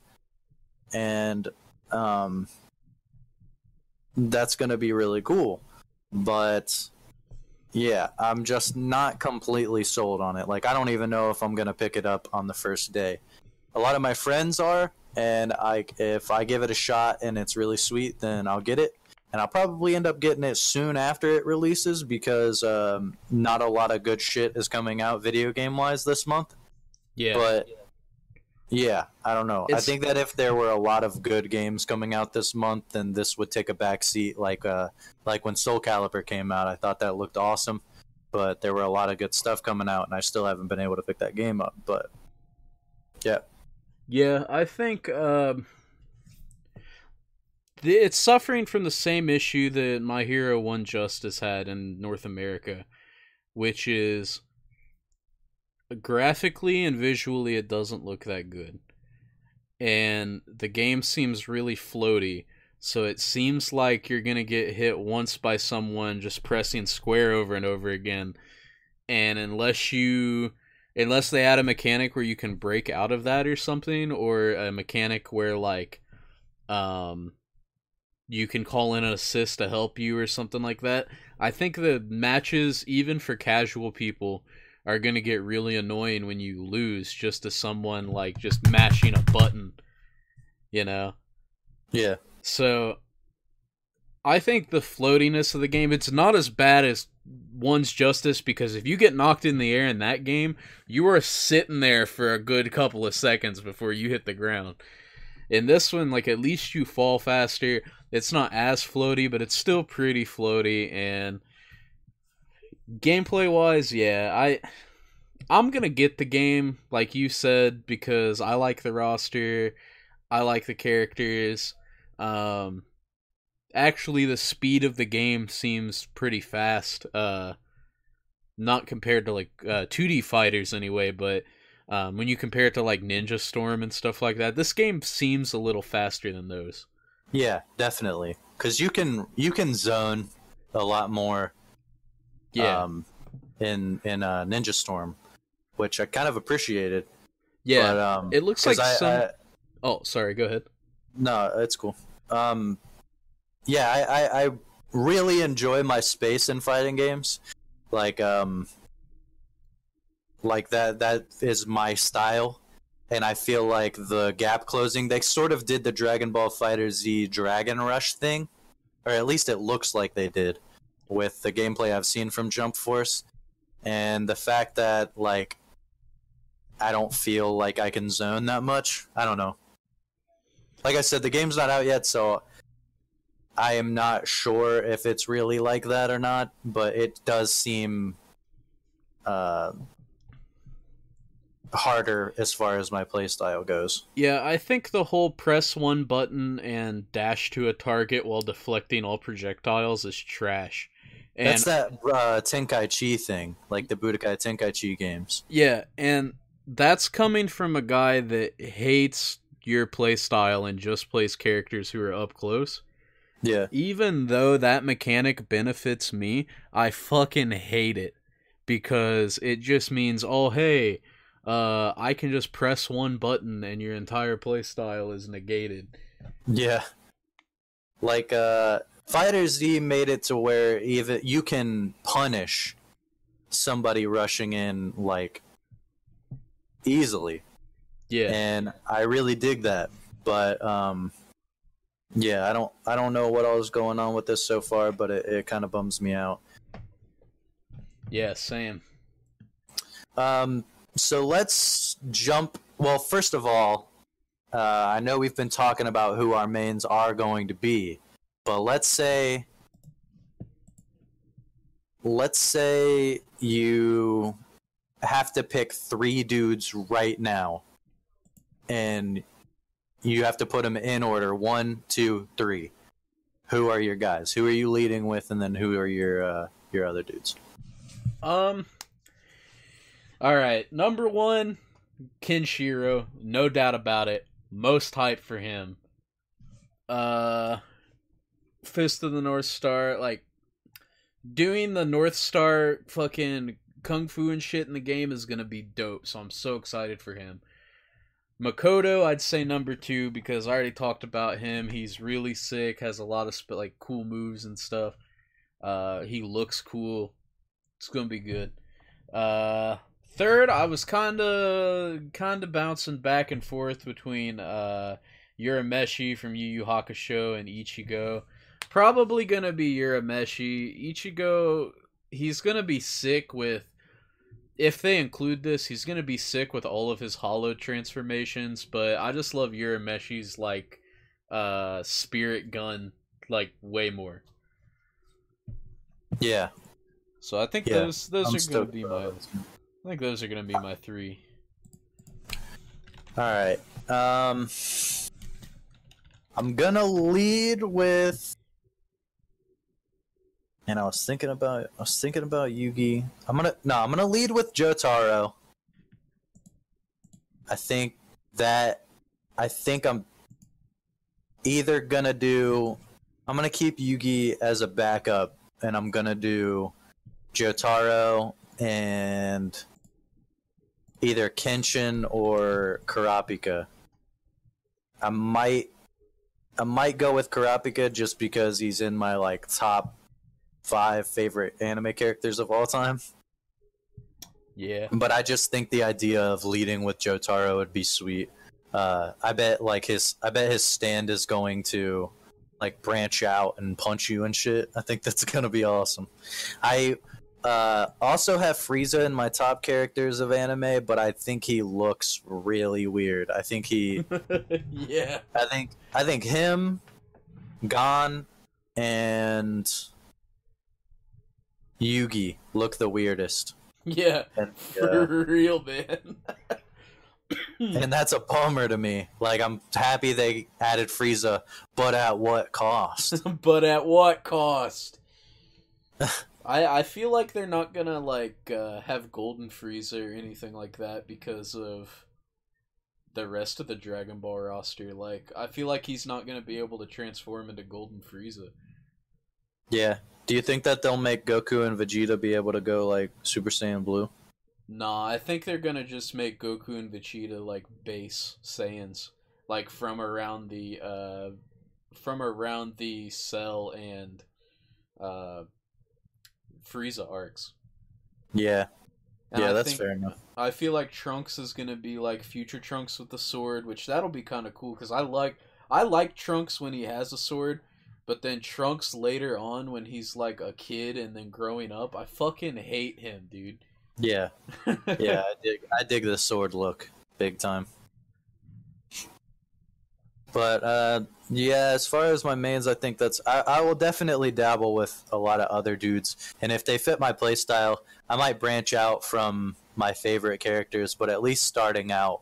and um, that's gonna be really cool. But yeah, I'm just not completely sold on it. Like, I don't even know if I'm gonna pick it up on the first day. A lot of my friends are, and I if I give it a shot and it's really sweet, then I'll get it and I'll probably end up getting it soon after it releases because um, not a lot of good shit is coming out video game wise this month. Yeah. But yeah, I don't know. I think that if there were a lot of good games coming out this month, then this would take a back seat. Like uh, like when Soul Calibur came out, I thought that looked awesome, but there were a lot of good stuff coming out, and I still haven't been able to pick that game up. But yeah, Yeah, I think um, it's suffering from the same issue that My Hero One Justice had in North America, which is graphically and visually it doesn't look that good. And the game seems really floaty, so it seems like you're going to get hit once by someone just pressing square over and over again. And unless you unless they add a mechanic where you can break out of that or something or a mechanic where like um you can call in an assist to help you or something like that i think the matches even for casual people are going to get really annoying when you lose just to someone like just mashing a button, you know? Yeah. So I think the floatiness of the game, it's not as bad as one's justice because if you get knocked in the air in that game, you are sitting there for a good couple of seconds before you hit the ground. In this one, like at least you fall faster. It's not as floaty, but it's still pretty floaty and gameplay wise, yeah, I I'm gonna get the game, like you said, because I like the roster, I like the characters. Um actually the speed of the game seems pretty fast. Uh not compared to like uh 2D fighters anyway, but um, when you compare it to like Ninja Storm and stuff like that, this game seems a little faster than those. Yeah, definitely. Because you can you can zone a lot more. Yeah. Um, in in uh, Ninja Storm, which I kind of appreciated. Yeah. But, um, it looks like I- some. I- oh, sorry. Go ahead. No, it's cool. Um, yeah, I, I, I really enjoy my space in fighting games. Like, um, like that. That is my style, and I feel like the gap closing. They sort of did the Dragon Ball FighterZ Dragon Rush thing, or at least it looks like they did, with the gameplay I've seen from Jump Force, and the fact that like. I don't feel like I can zone that much. I don't know like I said, the game's not out yet, so I am not sure if it's really like that or not. But it does seem uh, harder as far as my playstyle goes. Yeah, I think the whole press one button and dash to a target while deflecting all projectiles is trash. And That's that uh, Tenkaichi thing, like the Budokai Tenkaichi games. yeah, and that's coming from a guy that hates your playstyle and just plays characters who are up close. Yeah, even though that mechanic benefits me, I fucking hate it because it just means, oh hey, uh, I can just press one button and your entire playstyle is negated. yeah. Like uh, FighterZ made it to where even you can punish somebody rushing in like easily. Yeah, and I really dig that. But um, yeah, I don't I don't know what all is going on with this so far, but it, it kind of bums me out. yeah, same. Um, so let's jump. Well, first of all, uh, I know we've been talking about who our mains are going to be, but let's say let's say you have to pick three dudes right now, and you have to put them in order one, two, three. Who are your guys? Who are you leading with, and then who are your uh, your other dudes? Um. All right, number one, Kenshiro, no doubt about it. Most hype for him. Uh, Fist of the North Star, like doing the North Star fucking kung fu and shit in the game is gonna be dope. So I'm so excited for him. Makoto, I'd say number two because I already talked about him. He's really sick, has a lot of sp- like cool moves and stuff. Uh, he looks cool. It's gonna be good. Uh, third, I was kind of kind of bouncing back and forth between uh Urameshi from Yu Yu Hakusho and Ichigo. Probably gonna be Urameshi. Ichigo, he's gonna be sick with. If they include this, he's gonna be sick with all of his hollow transformations. But I just love Urameshi's like uh spirit gun like way more. Yeah, So I think Yeah, those those I'm are gonna be my. I think those are gonna be my three. All right. Um, I'm gonna lead with. And I was thinking about I was thinking about Yugi. I'm gonna no, I'm gonna lead with Jotaro. I think that I think I'm either gonna do I'm gonna keep Yugi as a backup and I'm gonna do Jotaro and either Kenshin or Kurapika. I might I might go with Kurapika just because he's in my like top five favorite anime characters of all time. Yeah. But I just think the idea of leading with Jotaro would be sweet. Uh, I bet like his I bet his stand is going to like branch out and punch you and shit. I think that's [laughs] gonna be awesome. I uh, also have Frieza in my top characters of anime, but I think he looks really weird. I think he [laughs] yeah. I think I think him, Gon, and Yugi look the weirdest. Yeah. And, [laughs] For uh, real, man. [laughs] and that's a bummer to me. Like I'm happy they added Frieza, but at what cost? but at what cost? I I feel like they're not gonna like uh, have Golden Frieza or anything like that because of the rest of the Dragon Ball roster. Like I feel like he's not gonna be able to transform into Golden Frieza. yeah. Do you think that they'll make Goku and Vegeta be able to go like Super Saiyan Blue? Nah, I think they're gonna just make Goku and Vegeta like base Saiyans, like from around the uh, from around the Cell and uh, Frieza arcs. Yeah. And yeah, I that's fair enough. I feel like Trunks is gonna be like future Trunks with the sword, which that'll be kind of cool because I like I like Trunks when he has a sword, but then Trunks later on when he's like a kid and then growing up, I fucking hate him, dude. Yeah. [laughs] Yeah, I dig I dig the sword look big time. But uh yeah, as far as my mains, I think that's I, I will definitely dabble with a lot of other dudes. And if they fit my playstyle, I might branch out from my favorite characters, but at least starting out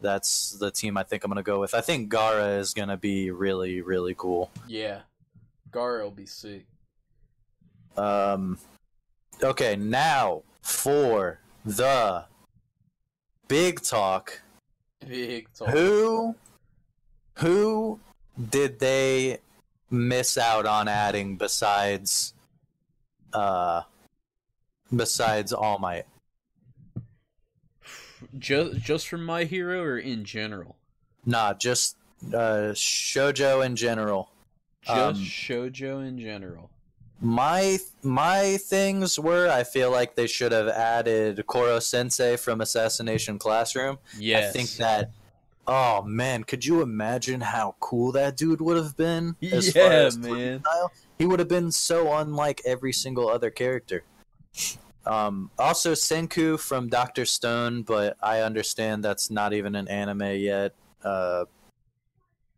that's the team I think I'm gonna go with. I think Gaara is gonna be really, really cool. yeah, Gaara will be sick. Um, okay, now for the big talk. Big talk. Who, who did they miss out on adding besides, uh, besides All Might? Just just from my hero or in general? Nah, just uh, shojo in general. Just Um, shojo in general. My my things were I feel like they should have added Koro Sensei from Assassination Classroom. Yes. I think that. Oh man, could you imagine how cool that dude would have been? [laughs] as far Yeah, as man. style? He would have been so unlike every single other character. Um, also, Senku from Doctor Stone, but I understand that's not even an anime yet. Uh,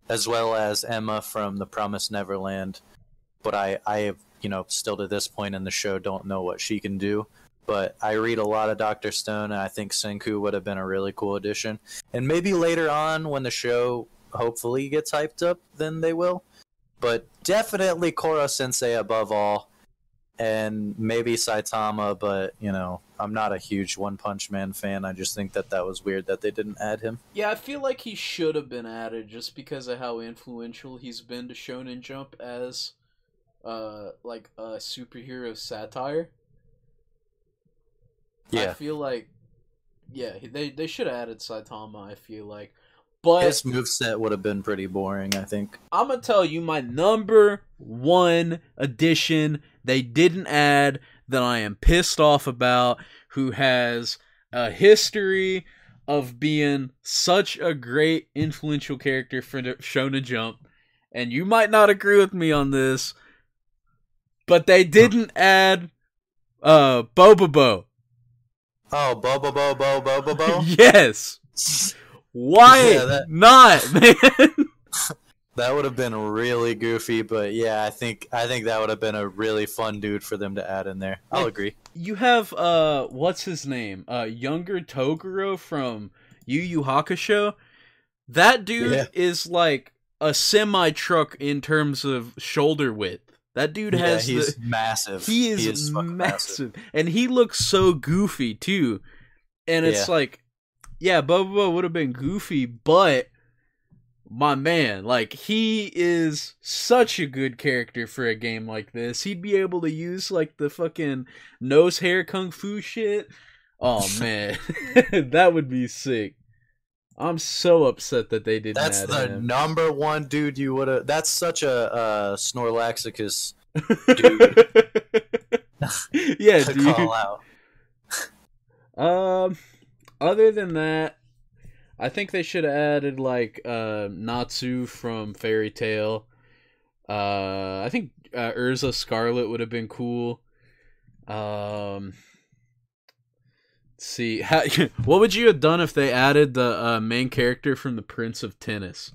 as well as Emma from The Promised Neverland, but I, I, you know, still to this point in the show don't know what she can do. But I read a lot of Doctor Stone, and I think Senku would have been a really cool addition. And maybe later on, when the show hopefully gets hyped up, then they will. But definitely Koro Sensei above all, and maybe Saitama. But you know, I'm not a huge One Punch Man fan. I just think that that was weird that they didn't add him. Yeah, I feel like he should have been added just because of how influential he's been to Shonen Jump as uh like a superhero satire. I feel like yeah, they they should have added Saitama, I feel like. But his moveset would have been pretty boring. I think. I'm gonna tell you my number one addition they didn't add that I am pissed off about, who has a history of being such a great influential character for Shonen Jump, and you might not agree with me on this, but they didn't add uh Bobobo. Oh, Bobo Bo Bo Bo Bo Bo. Bo? [laughs] Yes. Why Yeah, that- not, [laughs] man? That would have been really goofy, but yeah, I think I think that would have been a really fun dude for them to add in there. I'll Like- agree. you have uh what's his name uh younger toguro from yu yu hakusho that dude Yeah. is like a semi truck in terms of shoulder width that dude Yeah, has he's the massive. he is, fucking massive. and he looks so goofy too and it's Yeah. like yeah bobo would have been goofy but my man like he is such a good character for a game like this he'd be able to use like the fucking nose hair kung fu shit oh [laughs] man [laughs] that would be sick i'm so upset that they didn't That's the him. number one dude you would have. That's such a uh, Snorlaxicus dude. [laughs] yeah to dude call out. [laughs] Um, other than that, I think they should have added like uh Natsu from Fairy Tail. Uh, I think uh, Erza Scarlet would have been cool. Um, see, how, [laughs] what would you have done if they added the uh, main character from the Prince of Tennis?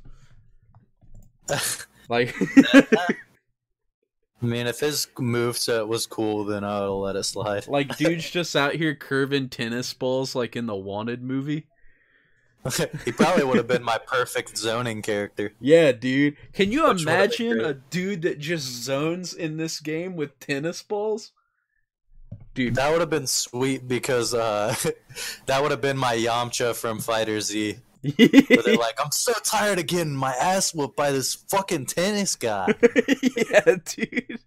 [laughs] like, [laughs] I mean, if his move set was cool, then I'll let it slide. like dude's just out here curving tennis balls like in the Wanted movie. he probably would have been my perfect zoning character. Yeah, dude. Can you Which imagine a dude that just zones in this game with tennis balls? Dude, That would have been sweet because uh, [laughs] that would have been my Yamcha from FighterZ. Where they're like, I'm so tired of getting my ass whooped by this fucking tennis guy. [laughs] yeah, dude.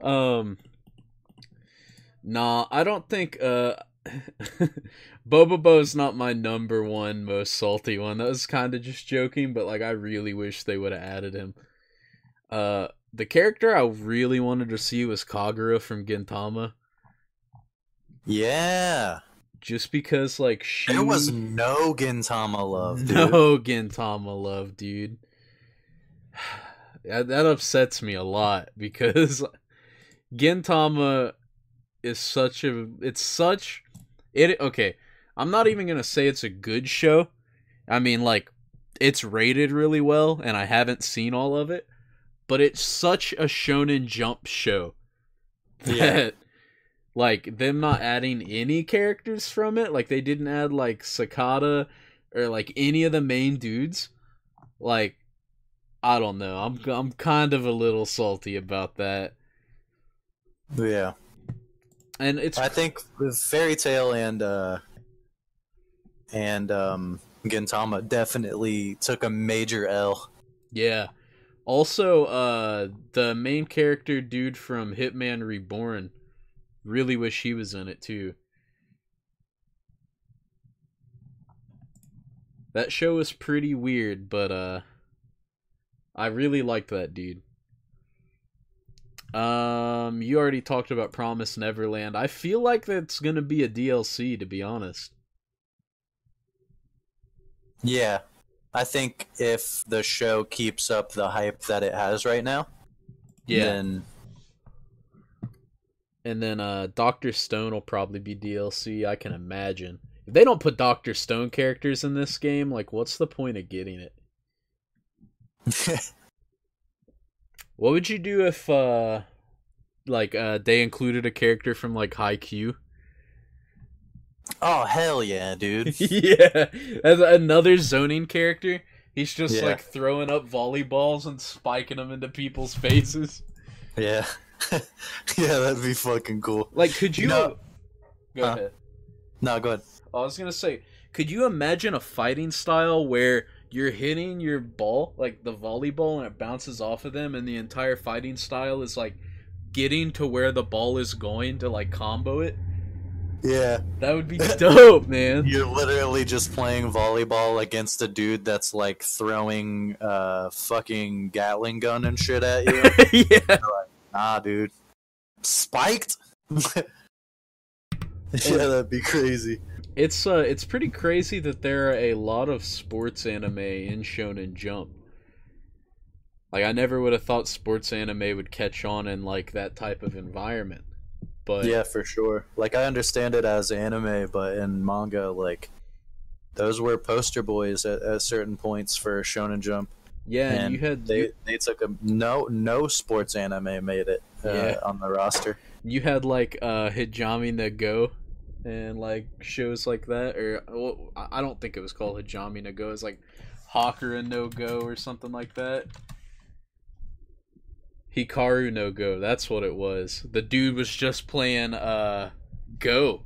[laughs] um Nah, I don't think uh Bobobo's not my number one most salty one. That was kind of just joking, but like I really wish they would have added him. Uh the character I really wanted to see was Kagura from Gintama. Yeah. Just because like she There was no Gintama love, [laughs] dude. no Gintama love, dude. [sighs] that, that upsets me a lot because [laughs] Gintama is such a it's such it okay. I'm not even going to say it's a good show. I mean like it's rated really well and I haven't seen all of it, but it's such a shonen jump show that Yeah. like them not adding any characters from it, like they didn't add like Sakata or like any of the main dudes. Like I don't know. I'm I'm kind of a little salty about that. Yeah. And it's I think with Fairy Tail and uh and um Gintama definitely took a major L. yeah. Also, uh the main character dude from Hitman Reborn really wish he was in it too. That show was pretty weird, but uh I really liked that dude. Um you already talked about Promise Neverland. I feel like that's to be a DLC to be honest. Yeah. I think if the show keeps up the hype that it has right now, then And then uh Doctor Stone will probably be DLC, I can imagine. If they don't put Doctor Stone characters in this game, like what's the point of getting it? [laughs] What would you do if uh like uh they included a character from like Haikyuu? Oh hell yeah, dude. [laughs] yeah. As another zoning character. He's just Yeah. like throwing up volleyballs and spiking them into people's faces. yeah. [laughs] yeah, that'd be fucking cool. Like could you, know- Go Huh? ahead. No, go ahead. I was gonna say, could you imagine a fighting style where you're hitting your ball, like the volleyball, and it bounces off of them, and the entire fighting style is like getting to where the ball is going to like combo it? Yeah. That would be dope, man. [laughs] You're literally just playing volleyball against a dude that's like throwing uh fucking Gatling gun and shit at you. [laughs] yeah. nah, dude. Spiked? [laughs] yeah, that'd be crazy. It's uh it's pretty crazy that there are a lot of sports anime in Shonen Jump. Like I never would have thought sports anime would catch on in like that type of environment. But Yeah, for sure. Like I understand it as anime, but in manga, like those were poster boys at, at certain points for Shonen Jump. yeah, and and you had they they took a no no sports anime made it uh, Yeah. on the roster. you had like uh Hijami no Go and like shows like that or well, I don't think it was called Hijami no Go it's like Hakura no Go or something like that Hikaru no Go that's what it was the dude was just playing uh Go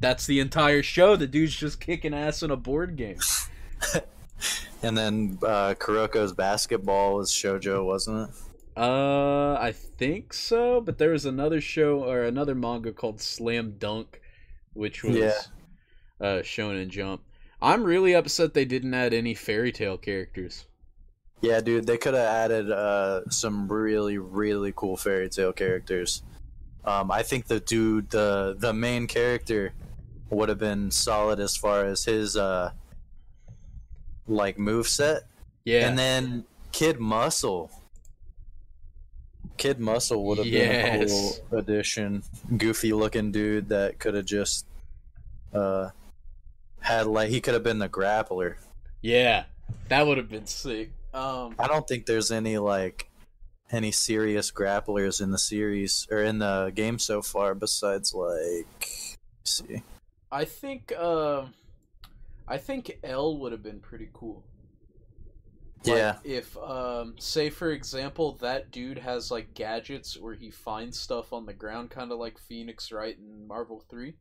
that's the entire show the dude's just kicking ass in a board game [laughs] And then uh, Kuroko's basketball was shojo, wasn't it? Uh, I think so, but there was another show or another manga called Slam Dunk, which was Yeah. uh Shonen Jump. I'm really upset they didn't add any Fairy Tail characters. Yeah, dude, they could have added uh, some really, really cool Fairy Tail characters. Um, I think the dude, the the main character would have been solid as far as his uh like move set. Yeah. And then Kid Muscle. Kid Muscle would have been a Yes. cool addition. Goofy looking dude that could have just uh had like he could have been the grappler. yeah. That would have been sick. Um I don't think there's any like any serious grapplers in the series or in the game so far besides like let's see. I think um I think L would have been pretty cool. Like, Yeah. If um say for example that dude has like gadgets where he finds stuff on the ground kind of like Phoenix Wright in Marvel 3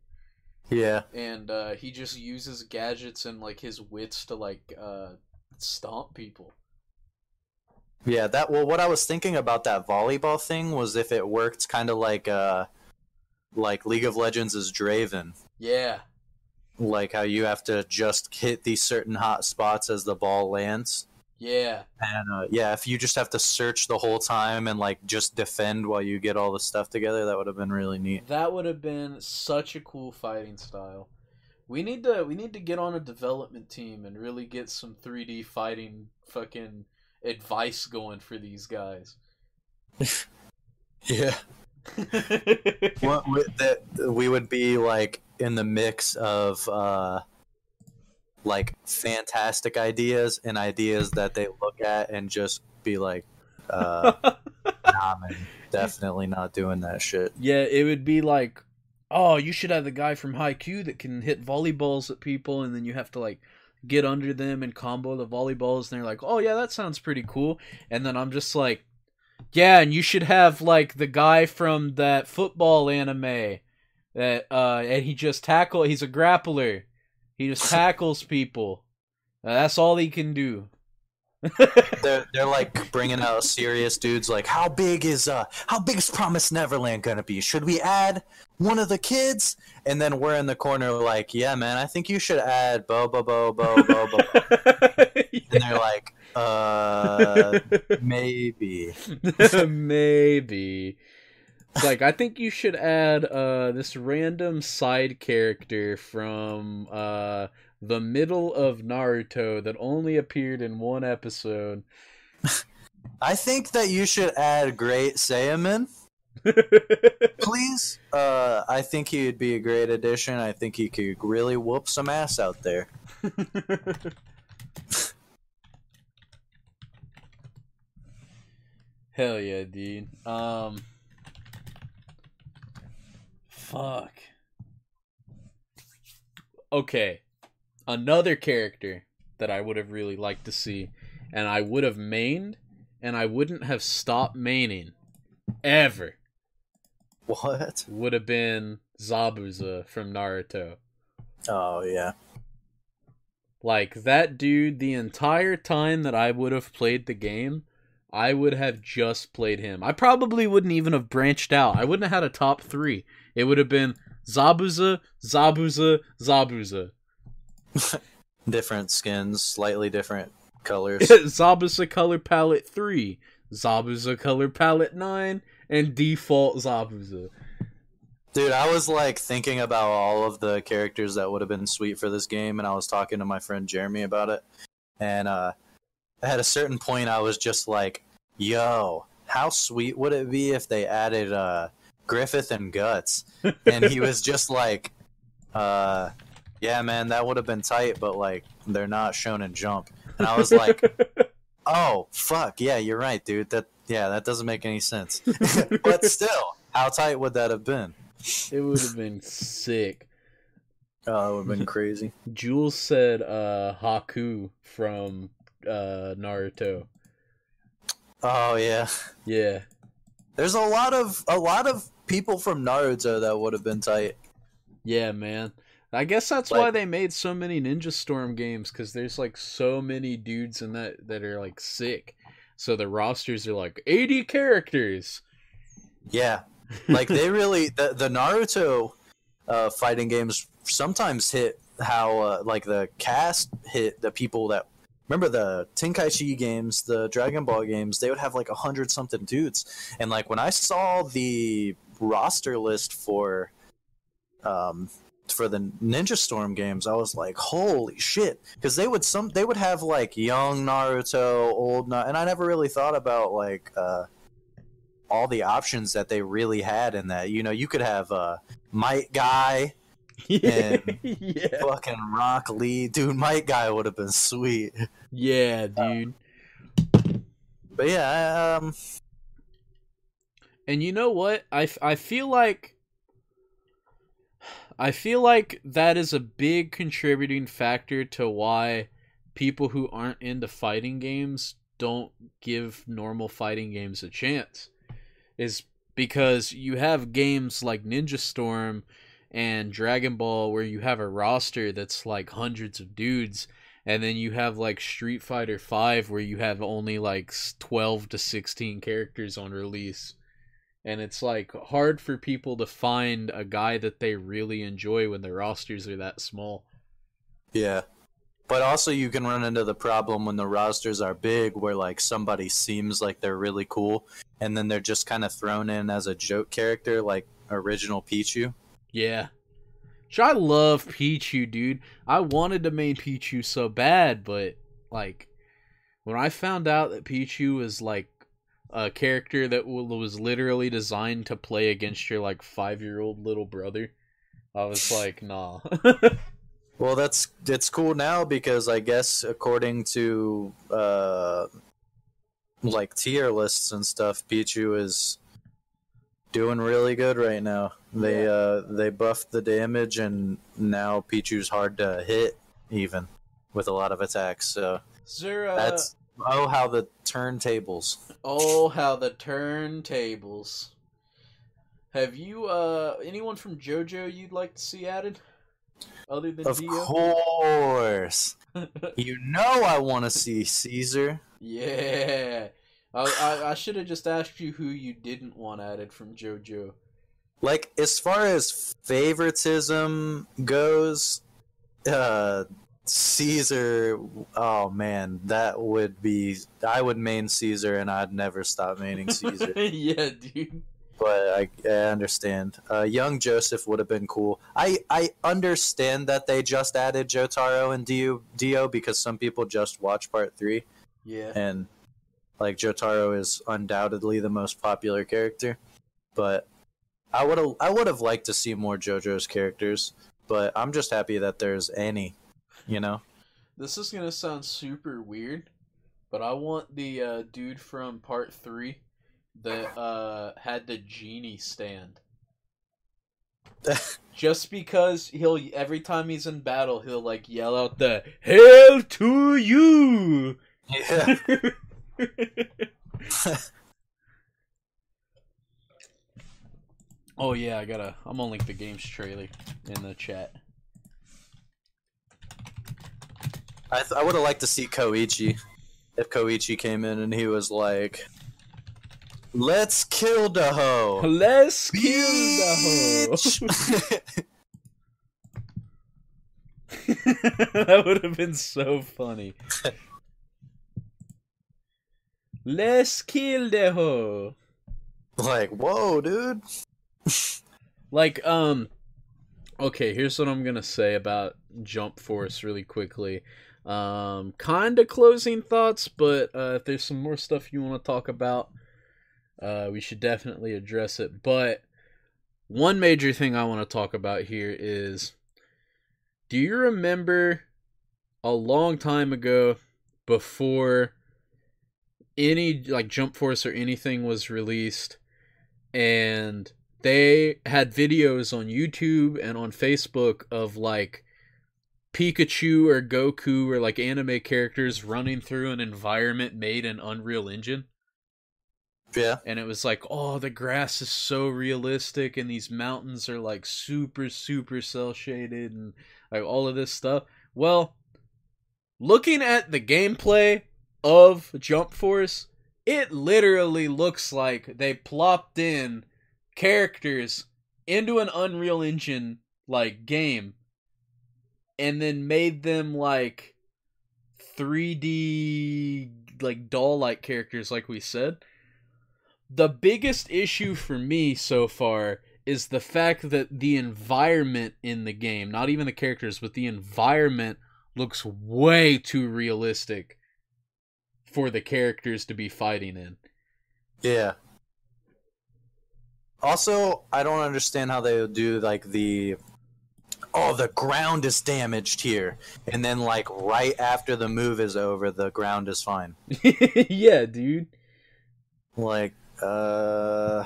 Yeah. and uh he just uses gadgets and like his wits to like uh stomp people. Yeah, that well what I was thinking about that volleyball thing was if it worked kind of like uh like League of Legends is Draven, Yeah. like how you have to just hit these certain hot spots as the ball lands. Yeah. And uh, yeah, if you just have to search the whole time and like just defend while you get all the stuff together, that would have been really neat. That would have been such a cool fighting style. We need to we need to get on a development team and really get some 3D fighting fucking advice going for these guys. [laughs] Yeah. what would- that we would be like in the mix of uh like fantastic ideas and ideas that they look at and just be like uh [laughs] nah man definitely not doing that shit yeah, it would be like, oh, you should have the guy from Haikyuu that can hit volleyballs at people, and then you have to like get under them and combo the volleyballs, and they're like, oh yeah, that sounds pretty cool, and then I'm just like, yeah, and you should have like the guy from that football anime that uh, and he just tackle. He's a grappler. He just [laughs] tackles people. That's all he can do. They're, they're like bringing out serious dudes like how big is uh how big is promise neverland gonna be? Should we add one of the kids? And then we're in the corner like yeah man i think you should add bo bo bo bo bo bo. [laughs] And they're like uh [laughs] maybe. [laughs] Maybe. It's like I think you should add uh this random side character from uh the middle of Naruto that only appeared in one episode. i think that you should add great Saiyaman, [laughs] please uh i think he would be a great addition i think he could really whoop some ass out there [laughs] Hell yeah, dude. Um Fuck. Okay. Another character that I would have really liked to see and I would have mained and I wouldn't have stopped maining ever what would have been Zabuza from Naruto. oh yeah Like that dude the entire time that I would have played the game, I would have just played him. I probably wouldn't even have branched out. I wouldn't have had a top 3. It would have been Zabuza, Zabuza, Zabuza. [laughs] different skins slightly different colors [laughs] Zabuza color palette 3, Zabuza color palette 9, and default Zabuza. Dude, I was like thinking about all of the characters that would have been sweet for this game, and I was talking to my friend Jeremy about it. And uh, at a certain point, I was just like, yo, how sweet would it be if they added uh, Griffith and Guts? And he was just like, uh, yeah, man, that would have been tight, but like, they're not shown in Jump. And I was like, [laughs] oh, fuck, yeah, you're right, dude. That Yeah, that doesn't make any sense. [laughs] but still, how tight would that have been? it would have been sick. Oh, it would have been crazy. [laughs] Jules said uh Haku from uh Naruto. Oh yeah, Yeah. there's a lot of a lot of people from Naruto that would have been tight. Yeah, man. I guess that's why they made so many Ninja Storm games cuz there's like so many dudes in that that are like sick. So the rosters are like 80 characters. Yeah, like they really the the Naruto uh, fighting games sometimes hit how uh, like the cast hit the people that remember the Tenkaichi games, the Dragon Ball games. They would have like a hundred something dudes, and like when I saw the roster list for um for the Ninja Storm games, I was like, holy shit, because they would some they would have like young Naruto, old, Na- and I never really thought about like uh, all the options that they really had in that. You know, you could have uh, Might Guy, [laughs] And- yeah. fucking Rock Lee, dude. Might Guy would have been sweet. Yeah, dude. But yeah, um, And you know what? I, f- I feel like I feel like that is a big contributing factor to why people who aren't into fighting games don't give normal fighting games a chance. Is because you have games like Ninja Storm and Dragon Ball where you have a roster that's like hundreds of dudes and then you have like Street Fighter 5 where you have only like 12 to 16 characters on release and it's like hard for people to find a guy that they really enjoy when the rosters are that small. yeah. But also, you can run into the problem when the rosters are big, where like somebody seems like they're really cool, and then they're just kind of thrown in as a joke character, like original Pichu. Yeah. Which I love Pichu, dude. I wanted to main Pichu so bad, but like when I found out that Pichu was like a character that was literally designed to play against your like five year old little brother, I was [laughs] like, nah. [laughs] Well, that's it's cool now because I guess according to uh, like tier lists and stuff, Pichu is doing really good right now. They Yeah. uh they buffed the damage and now Pichu's hard to hit even with a lot of attacks. So there, uh, that's oh how the turntables. Oh, how the turntables. Have you uh anyone from JoJo you'd like to see added? Other than Of Dio? course, [laughs] you know I want to see Caesar. yeah. I I, I should have just asked you who you didn't want added from JoJo. like as far as favoritism goes uh caesar oh man that would be i would main caesar and i'd never stop maining caesar. [laughs] Yeah, dude. but I, I understand. Uh young joseph would have been cool. I i understand that they just added jotaro and dio dio because some people just watch part three. Yeah. and like Jotaro is undoubtedly the most popular character, but I would have I would have liked to see more JoJo's characters, but I'm just happy that there's any, you know. This is gonna sound super weird, but I want the uh, dude from part three that uh, had the genie stand. [laughs] Just because he'll every time he's in battle, he'll like yell out the "Hail to you!" yeah. [laughs] [laughs] oh yeah, I gotta. I'm gonna link the games trailer in the chat. I th- I would have liked to see Koichi if Koichi came in and he was like, "Let's kill the hoe." Let's kill the Bitch! [laughs] that would have been so funny. [laughs] Let's kill the hoe. like, whoa, dude. [laughs] Like, um, okay, here's what I'm gonna say about Jump Force really quickly. Um, kind of closing thoughts, but uh, if there's some more stuff you want to talk about, uh, we should definitely address it. But one major thing I want to talk about here is do you remember a long time ago before any like Jump Force or anything was released and they had videos on YouTube and on Facebook of like Pikachu or Goku or like anime characters running through an environment made in Unreal Engine. Yeah. and it was like oh the grass is so realistic and these mountains are like super super cel shaded and like all of this stuff. Well looking at the gameplay of jump force it literally looks like they plopped in characters into an unreal engine like game and then made them like 3d like doll like characters like we said the biggest issue for me so far is the fact that the environment in the game, not even the characters, but the environment looks way too realistic for the characters to be fighting in. Yeah. Also, I don't understand how they do like the oh, the ground is damaged here. And then like right after the move is over, the ground is fine. [laughs] yeah, dude. Like uh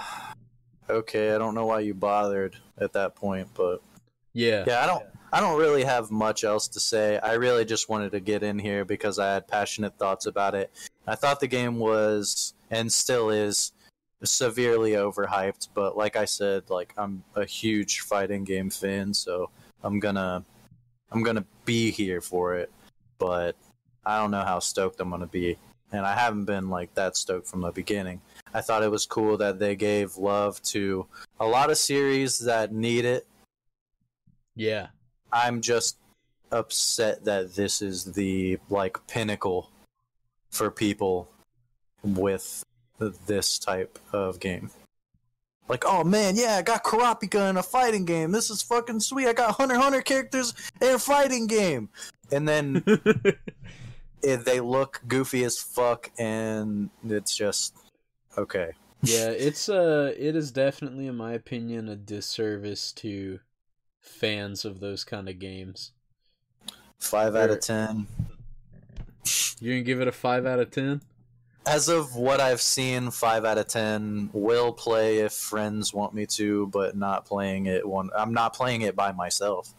okay, I don't know why you bothered at that point, but Yeah. yeah, I don't I don't really have much else to say. I really just wanted to get in here because I had passionate thoughts about it. I thought the game was and still is severely overhyped, but like I said, like I'm a huge fighting game fan, so I'm gonna I'm gonna be here for it. But I don't know how stoked I'm gonna be. And I haven't been like that stoked from the beginning. I thought it was cool that they gave love to a lot of series that need it Yeah. I'm just upset that this is the like pinnacle for people with this type of game. Like, oh man, yeah, I got Kurapika in a fighting game. This is fucking sweet. I got Hunter Hunter characters in a fighting game. And then [laughs] it, they look goofy as fuck, and it's just okay. yeah, it's uh it is definitely in my opinion a disservice to fans of those kind of games. Five out of ten. You're gonna give it a five out of ten? As of what I've seen, five out of ten. Will play if friends want me to, but not playing it one. I'm not playing it by myself.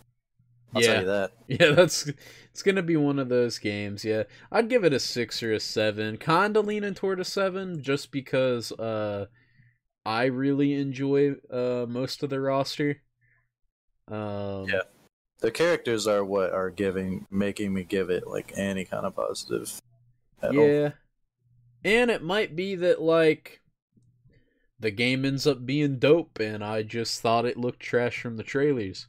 I'll Yeah. tell you that. [laughs] Yeah, that's it's gonna be one of those games. Yeah, I'd give it a six or a seven. Kinda leaning toward a seven, just because uh, I really enjoy uh most of the roster. Um, Yeah. The characters are what are giving, making me give it like any kind of positive. at all. And it might be that like the game ends up being dope, and I just thought it looked trash from the trailers.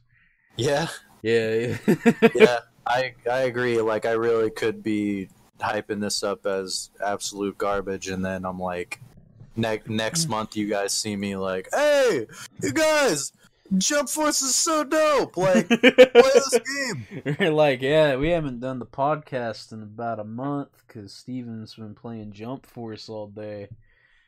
yeah, Yeah, [laughs] yeah. I I agree. Like I really could be hyping this up as absolute garbage, and then I'm like, ne- next mm. month you guys see me like, hey, you guys, Jump Force is so dope. Like, [laughs] play this game. We're like, yeah, we haven't done the podcast in about a month because Steven's been playing Jump Force all day.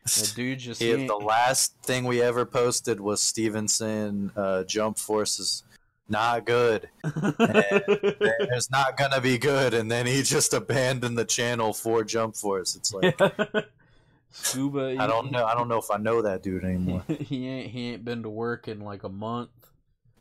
The [laughs] dude just If ain't- the last thing we ever posted was Stevenson, uh, Jump Force is not good. [laughs] It's not gonna be good, and then he just abandoned the channel for Jump Force. It's like Scuba. I don't know. I don't know if I know that dude anymore. [laughs] he ain't he ain't been to work in like a month.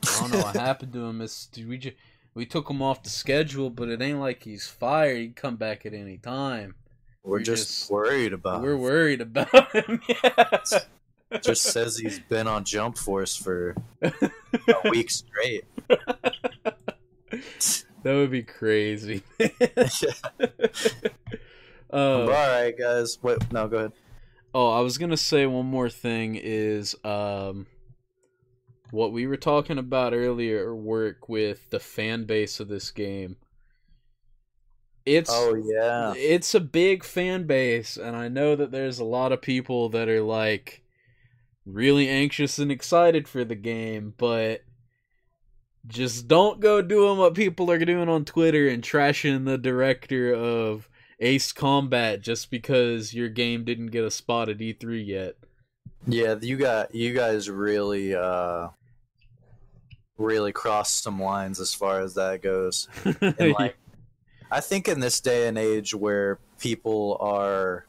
I don't know what happened to him. It's, we just we took him off the schedule, but it ain't like he's fired. He can come back at any time. We're We just, just- worried about. We're him. worried about him. [laughs] Yeah. Just says he's been on Jump Force for [laughs] a week straight. That would be crazy. All uh, right, guys. Wait, no, go ahead. oh, I was gonna say one more thing is um, what we were talking about earlier. Work with the fan base of this game. It's Oh yeah, it's a big fan base, and I know that there's a lot of people that are like really anxious and excited for the game, but just don't go doing what people are doing on Twitter and trashing the director of Ace Combat just because your game didn't get a spot at E3 yet. yeah. You got you guys really uh really crossed some lines as far as that goes. [laughs] And like, [laughs] I think in this day and age where people are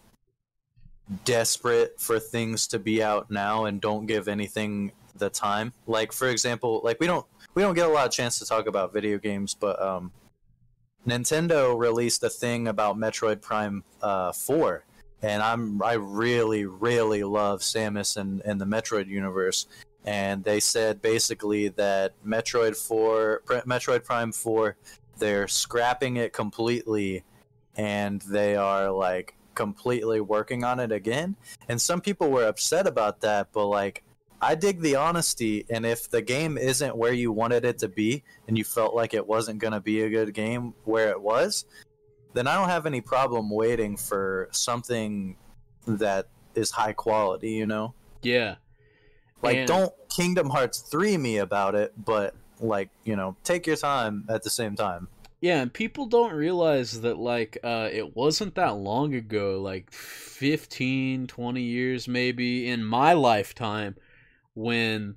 desperate for things to be out now and don't give anything the time. Like for example, like we don't we don't get a lot of chance to talk about video games, but um Nintendo released a thing about Metroid Prime uh 4 and I'm I really really love Samus and, and the Metroid universe and they said basically that Metroid 4 Pre- Metroid Prime 4 they're scrapping it completely and they are like completely working on it again and some people were upset about that but like i dig the honesty and if the game isn't where you wanted it to be and you felt like it wasn't going to be a good game where it was then i don't have any problem waiting for something that is high quality you know Yeah. Like, And- don't Kingdom Hearts 3 me about it, but, like, you know, take your time at the same time. Yeah, and people don't realize that like uh it wasn't that long ago, like 15, 20 years maybe in my lifetime when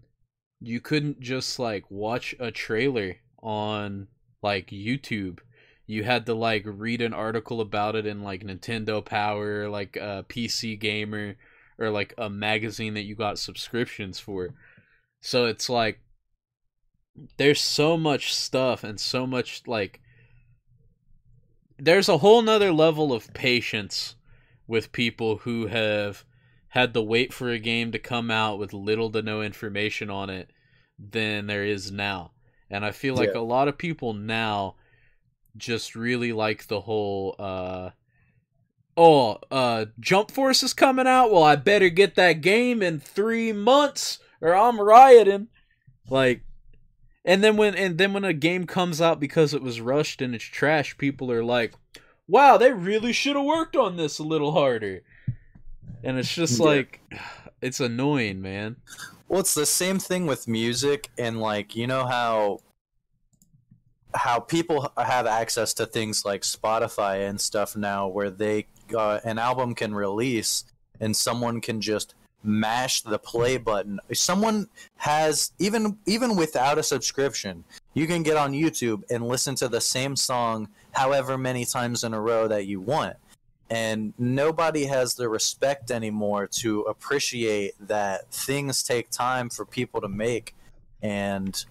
you couldn't just like watch a trailer on like YouTube. You had to like read an article about it in like Nintendo Power, like uh, PC Gamer, or like a magazine that you got subscriptions for. So it's like there's so much stuff and so much like there's a whole nother level of patience with people who have had to wait for a game to come out with little to no information on it than there is now. And I feel like Yeah. a lot of people now just really like the whole uh oh uh Jump Force is coming out, well I better get that game in 3 months or I'm rioting. Like and then when and then when a game comes out because it was rushed and it's trash, people are like, "Wow, they really should have worked on this a little harder." And it's just like it's annoying, man. Well, it's the same thing with music, and like you know how how people have access to things like Spotify and stuff now, where they uh, an album can release and someone can just mash the play button. Someone has even even without a subscription, you can get on YouTube and listen to the same song however many times in a row that you want. And nobody has the respect anymore to appreciate that things take time for people to make. And,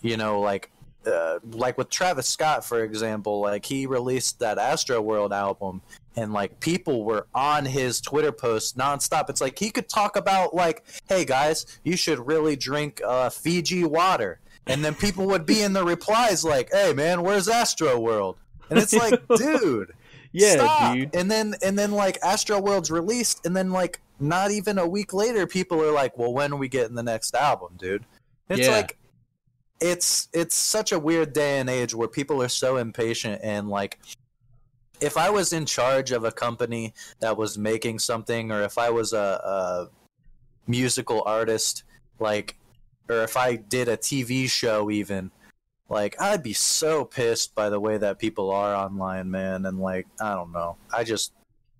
you know, like, uh, like with Travis Scott, for example, like he released that Astroworld album, and like people were on his Twitter posts nonstop. It's like he could talk about like, "Hey guys, you should really drink uh, Fiji water," and then people would be in the replies like, "Hey man, where's Astroworld?" And it's like, [laughs] dude, Yeah, stop. dude. And then and then like Astroworld's released, and then like not even a week later, people are like, "Well, when are we getting the next album, dude?" It's Yeah. like it's it's such a weird day and age where people are so impatient and like if I was in charge of a company that was making something, or if I was a, a musical artist, like, or if I did a TV show, even, like, I'd be so pissed by the way that people are online, man. And, like, I don't know. I just,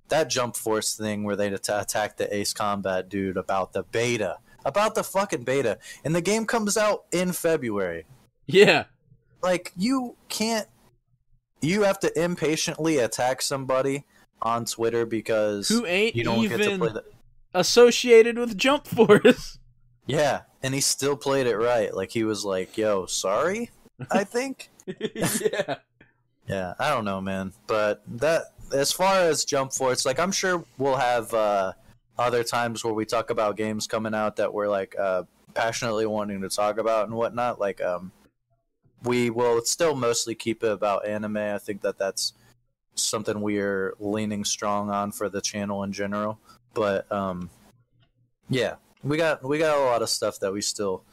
that Jump Force thing where they at- attacked the Ace Combat dude about the beta, about the fucking beta. And the game comes out in February Yeah. like you can't you have to impatiently attack somebody on Twitter because Who ain't you don't get to even play the associated with Jump Force? [laughs] Yeah, and he still played it right. Like he was like, "Yo, sorry." I think. [laughs] yeah. Yeah, I don't know, man. But that as far as Jump Force, like I'm sure we'll have uh other times where we talk about games coming out that we're like uh passionately wanting to talk about and whatnot. Like um we will still mostly keep it about anime. I think that that's something we're leaning strong on for the channel in general. But um, yeah, we got we got a lot of stuff that we still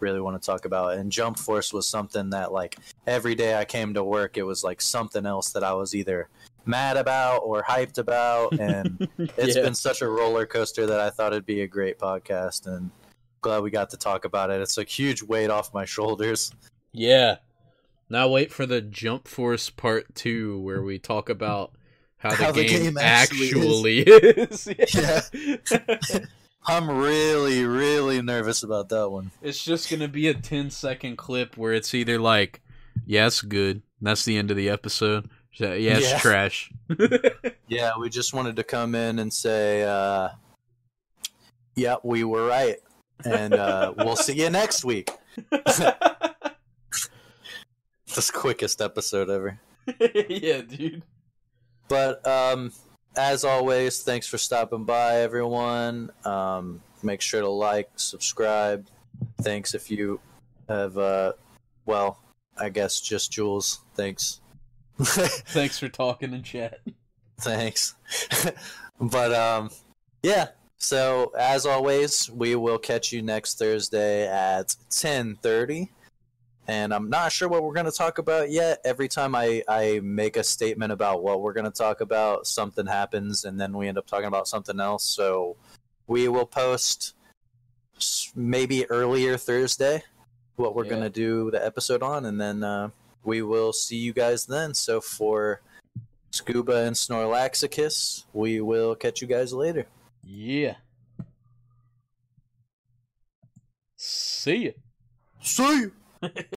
really want to talk about. And Jump Force was something that like every day I came to work, it was like something else that I was either mad about or hyped about, and [laughs] it's Yeah. been such a roller coaster that I thought it'd be a great podcast and. Glad we got to talk about it. It's a huge weight off my shoulders. Yeah. Now wait for the Jump Force Part 2 where we talk about how the, How the game, game actually actually is. [laughs] Yeah. [laughs] I'm really, really nervous about that one. it's just going to be a 10 second clip where it's either like, yeah, it's good. That's the end of the episode. So, yeah, it's Yeah. trash. [laughs] [laughs] Yeah, we just wanted to come in and say, uh, yeah, we were right. And uh, we'll see you next week. [laughs] This quickest episode ever. yeah, dude. But um, as always, thanks for stopping by, everyone. Um, make sure to like, subscribe. Thanks if you have, uh, well, I guess just Jules. Thanks. [laughs] Thanks for talking in chat. Thanks. [laughs] but um, yeah. So as always, we will catch you next Thursday at ten thirty and I'm not sure what we're going to talk about yet. Every time I, I make a statement about what we're going to talk about, something happens, and then we end up talking about something else. So we will post maybe earlier Thursday what we're yeah. going to do the episode on, and then uh, we will see you guys then. So for Scuba and Snorlaxicus, we will catch you guys later. Yeah. See ya. See ya. [laughs]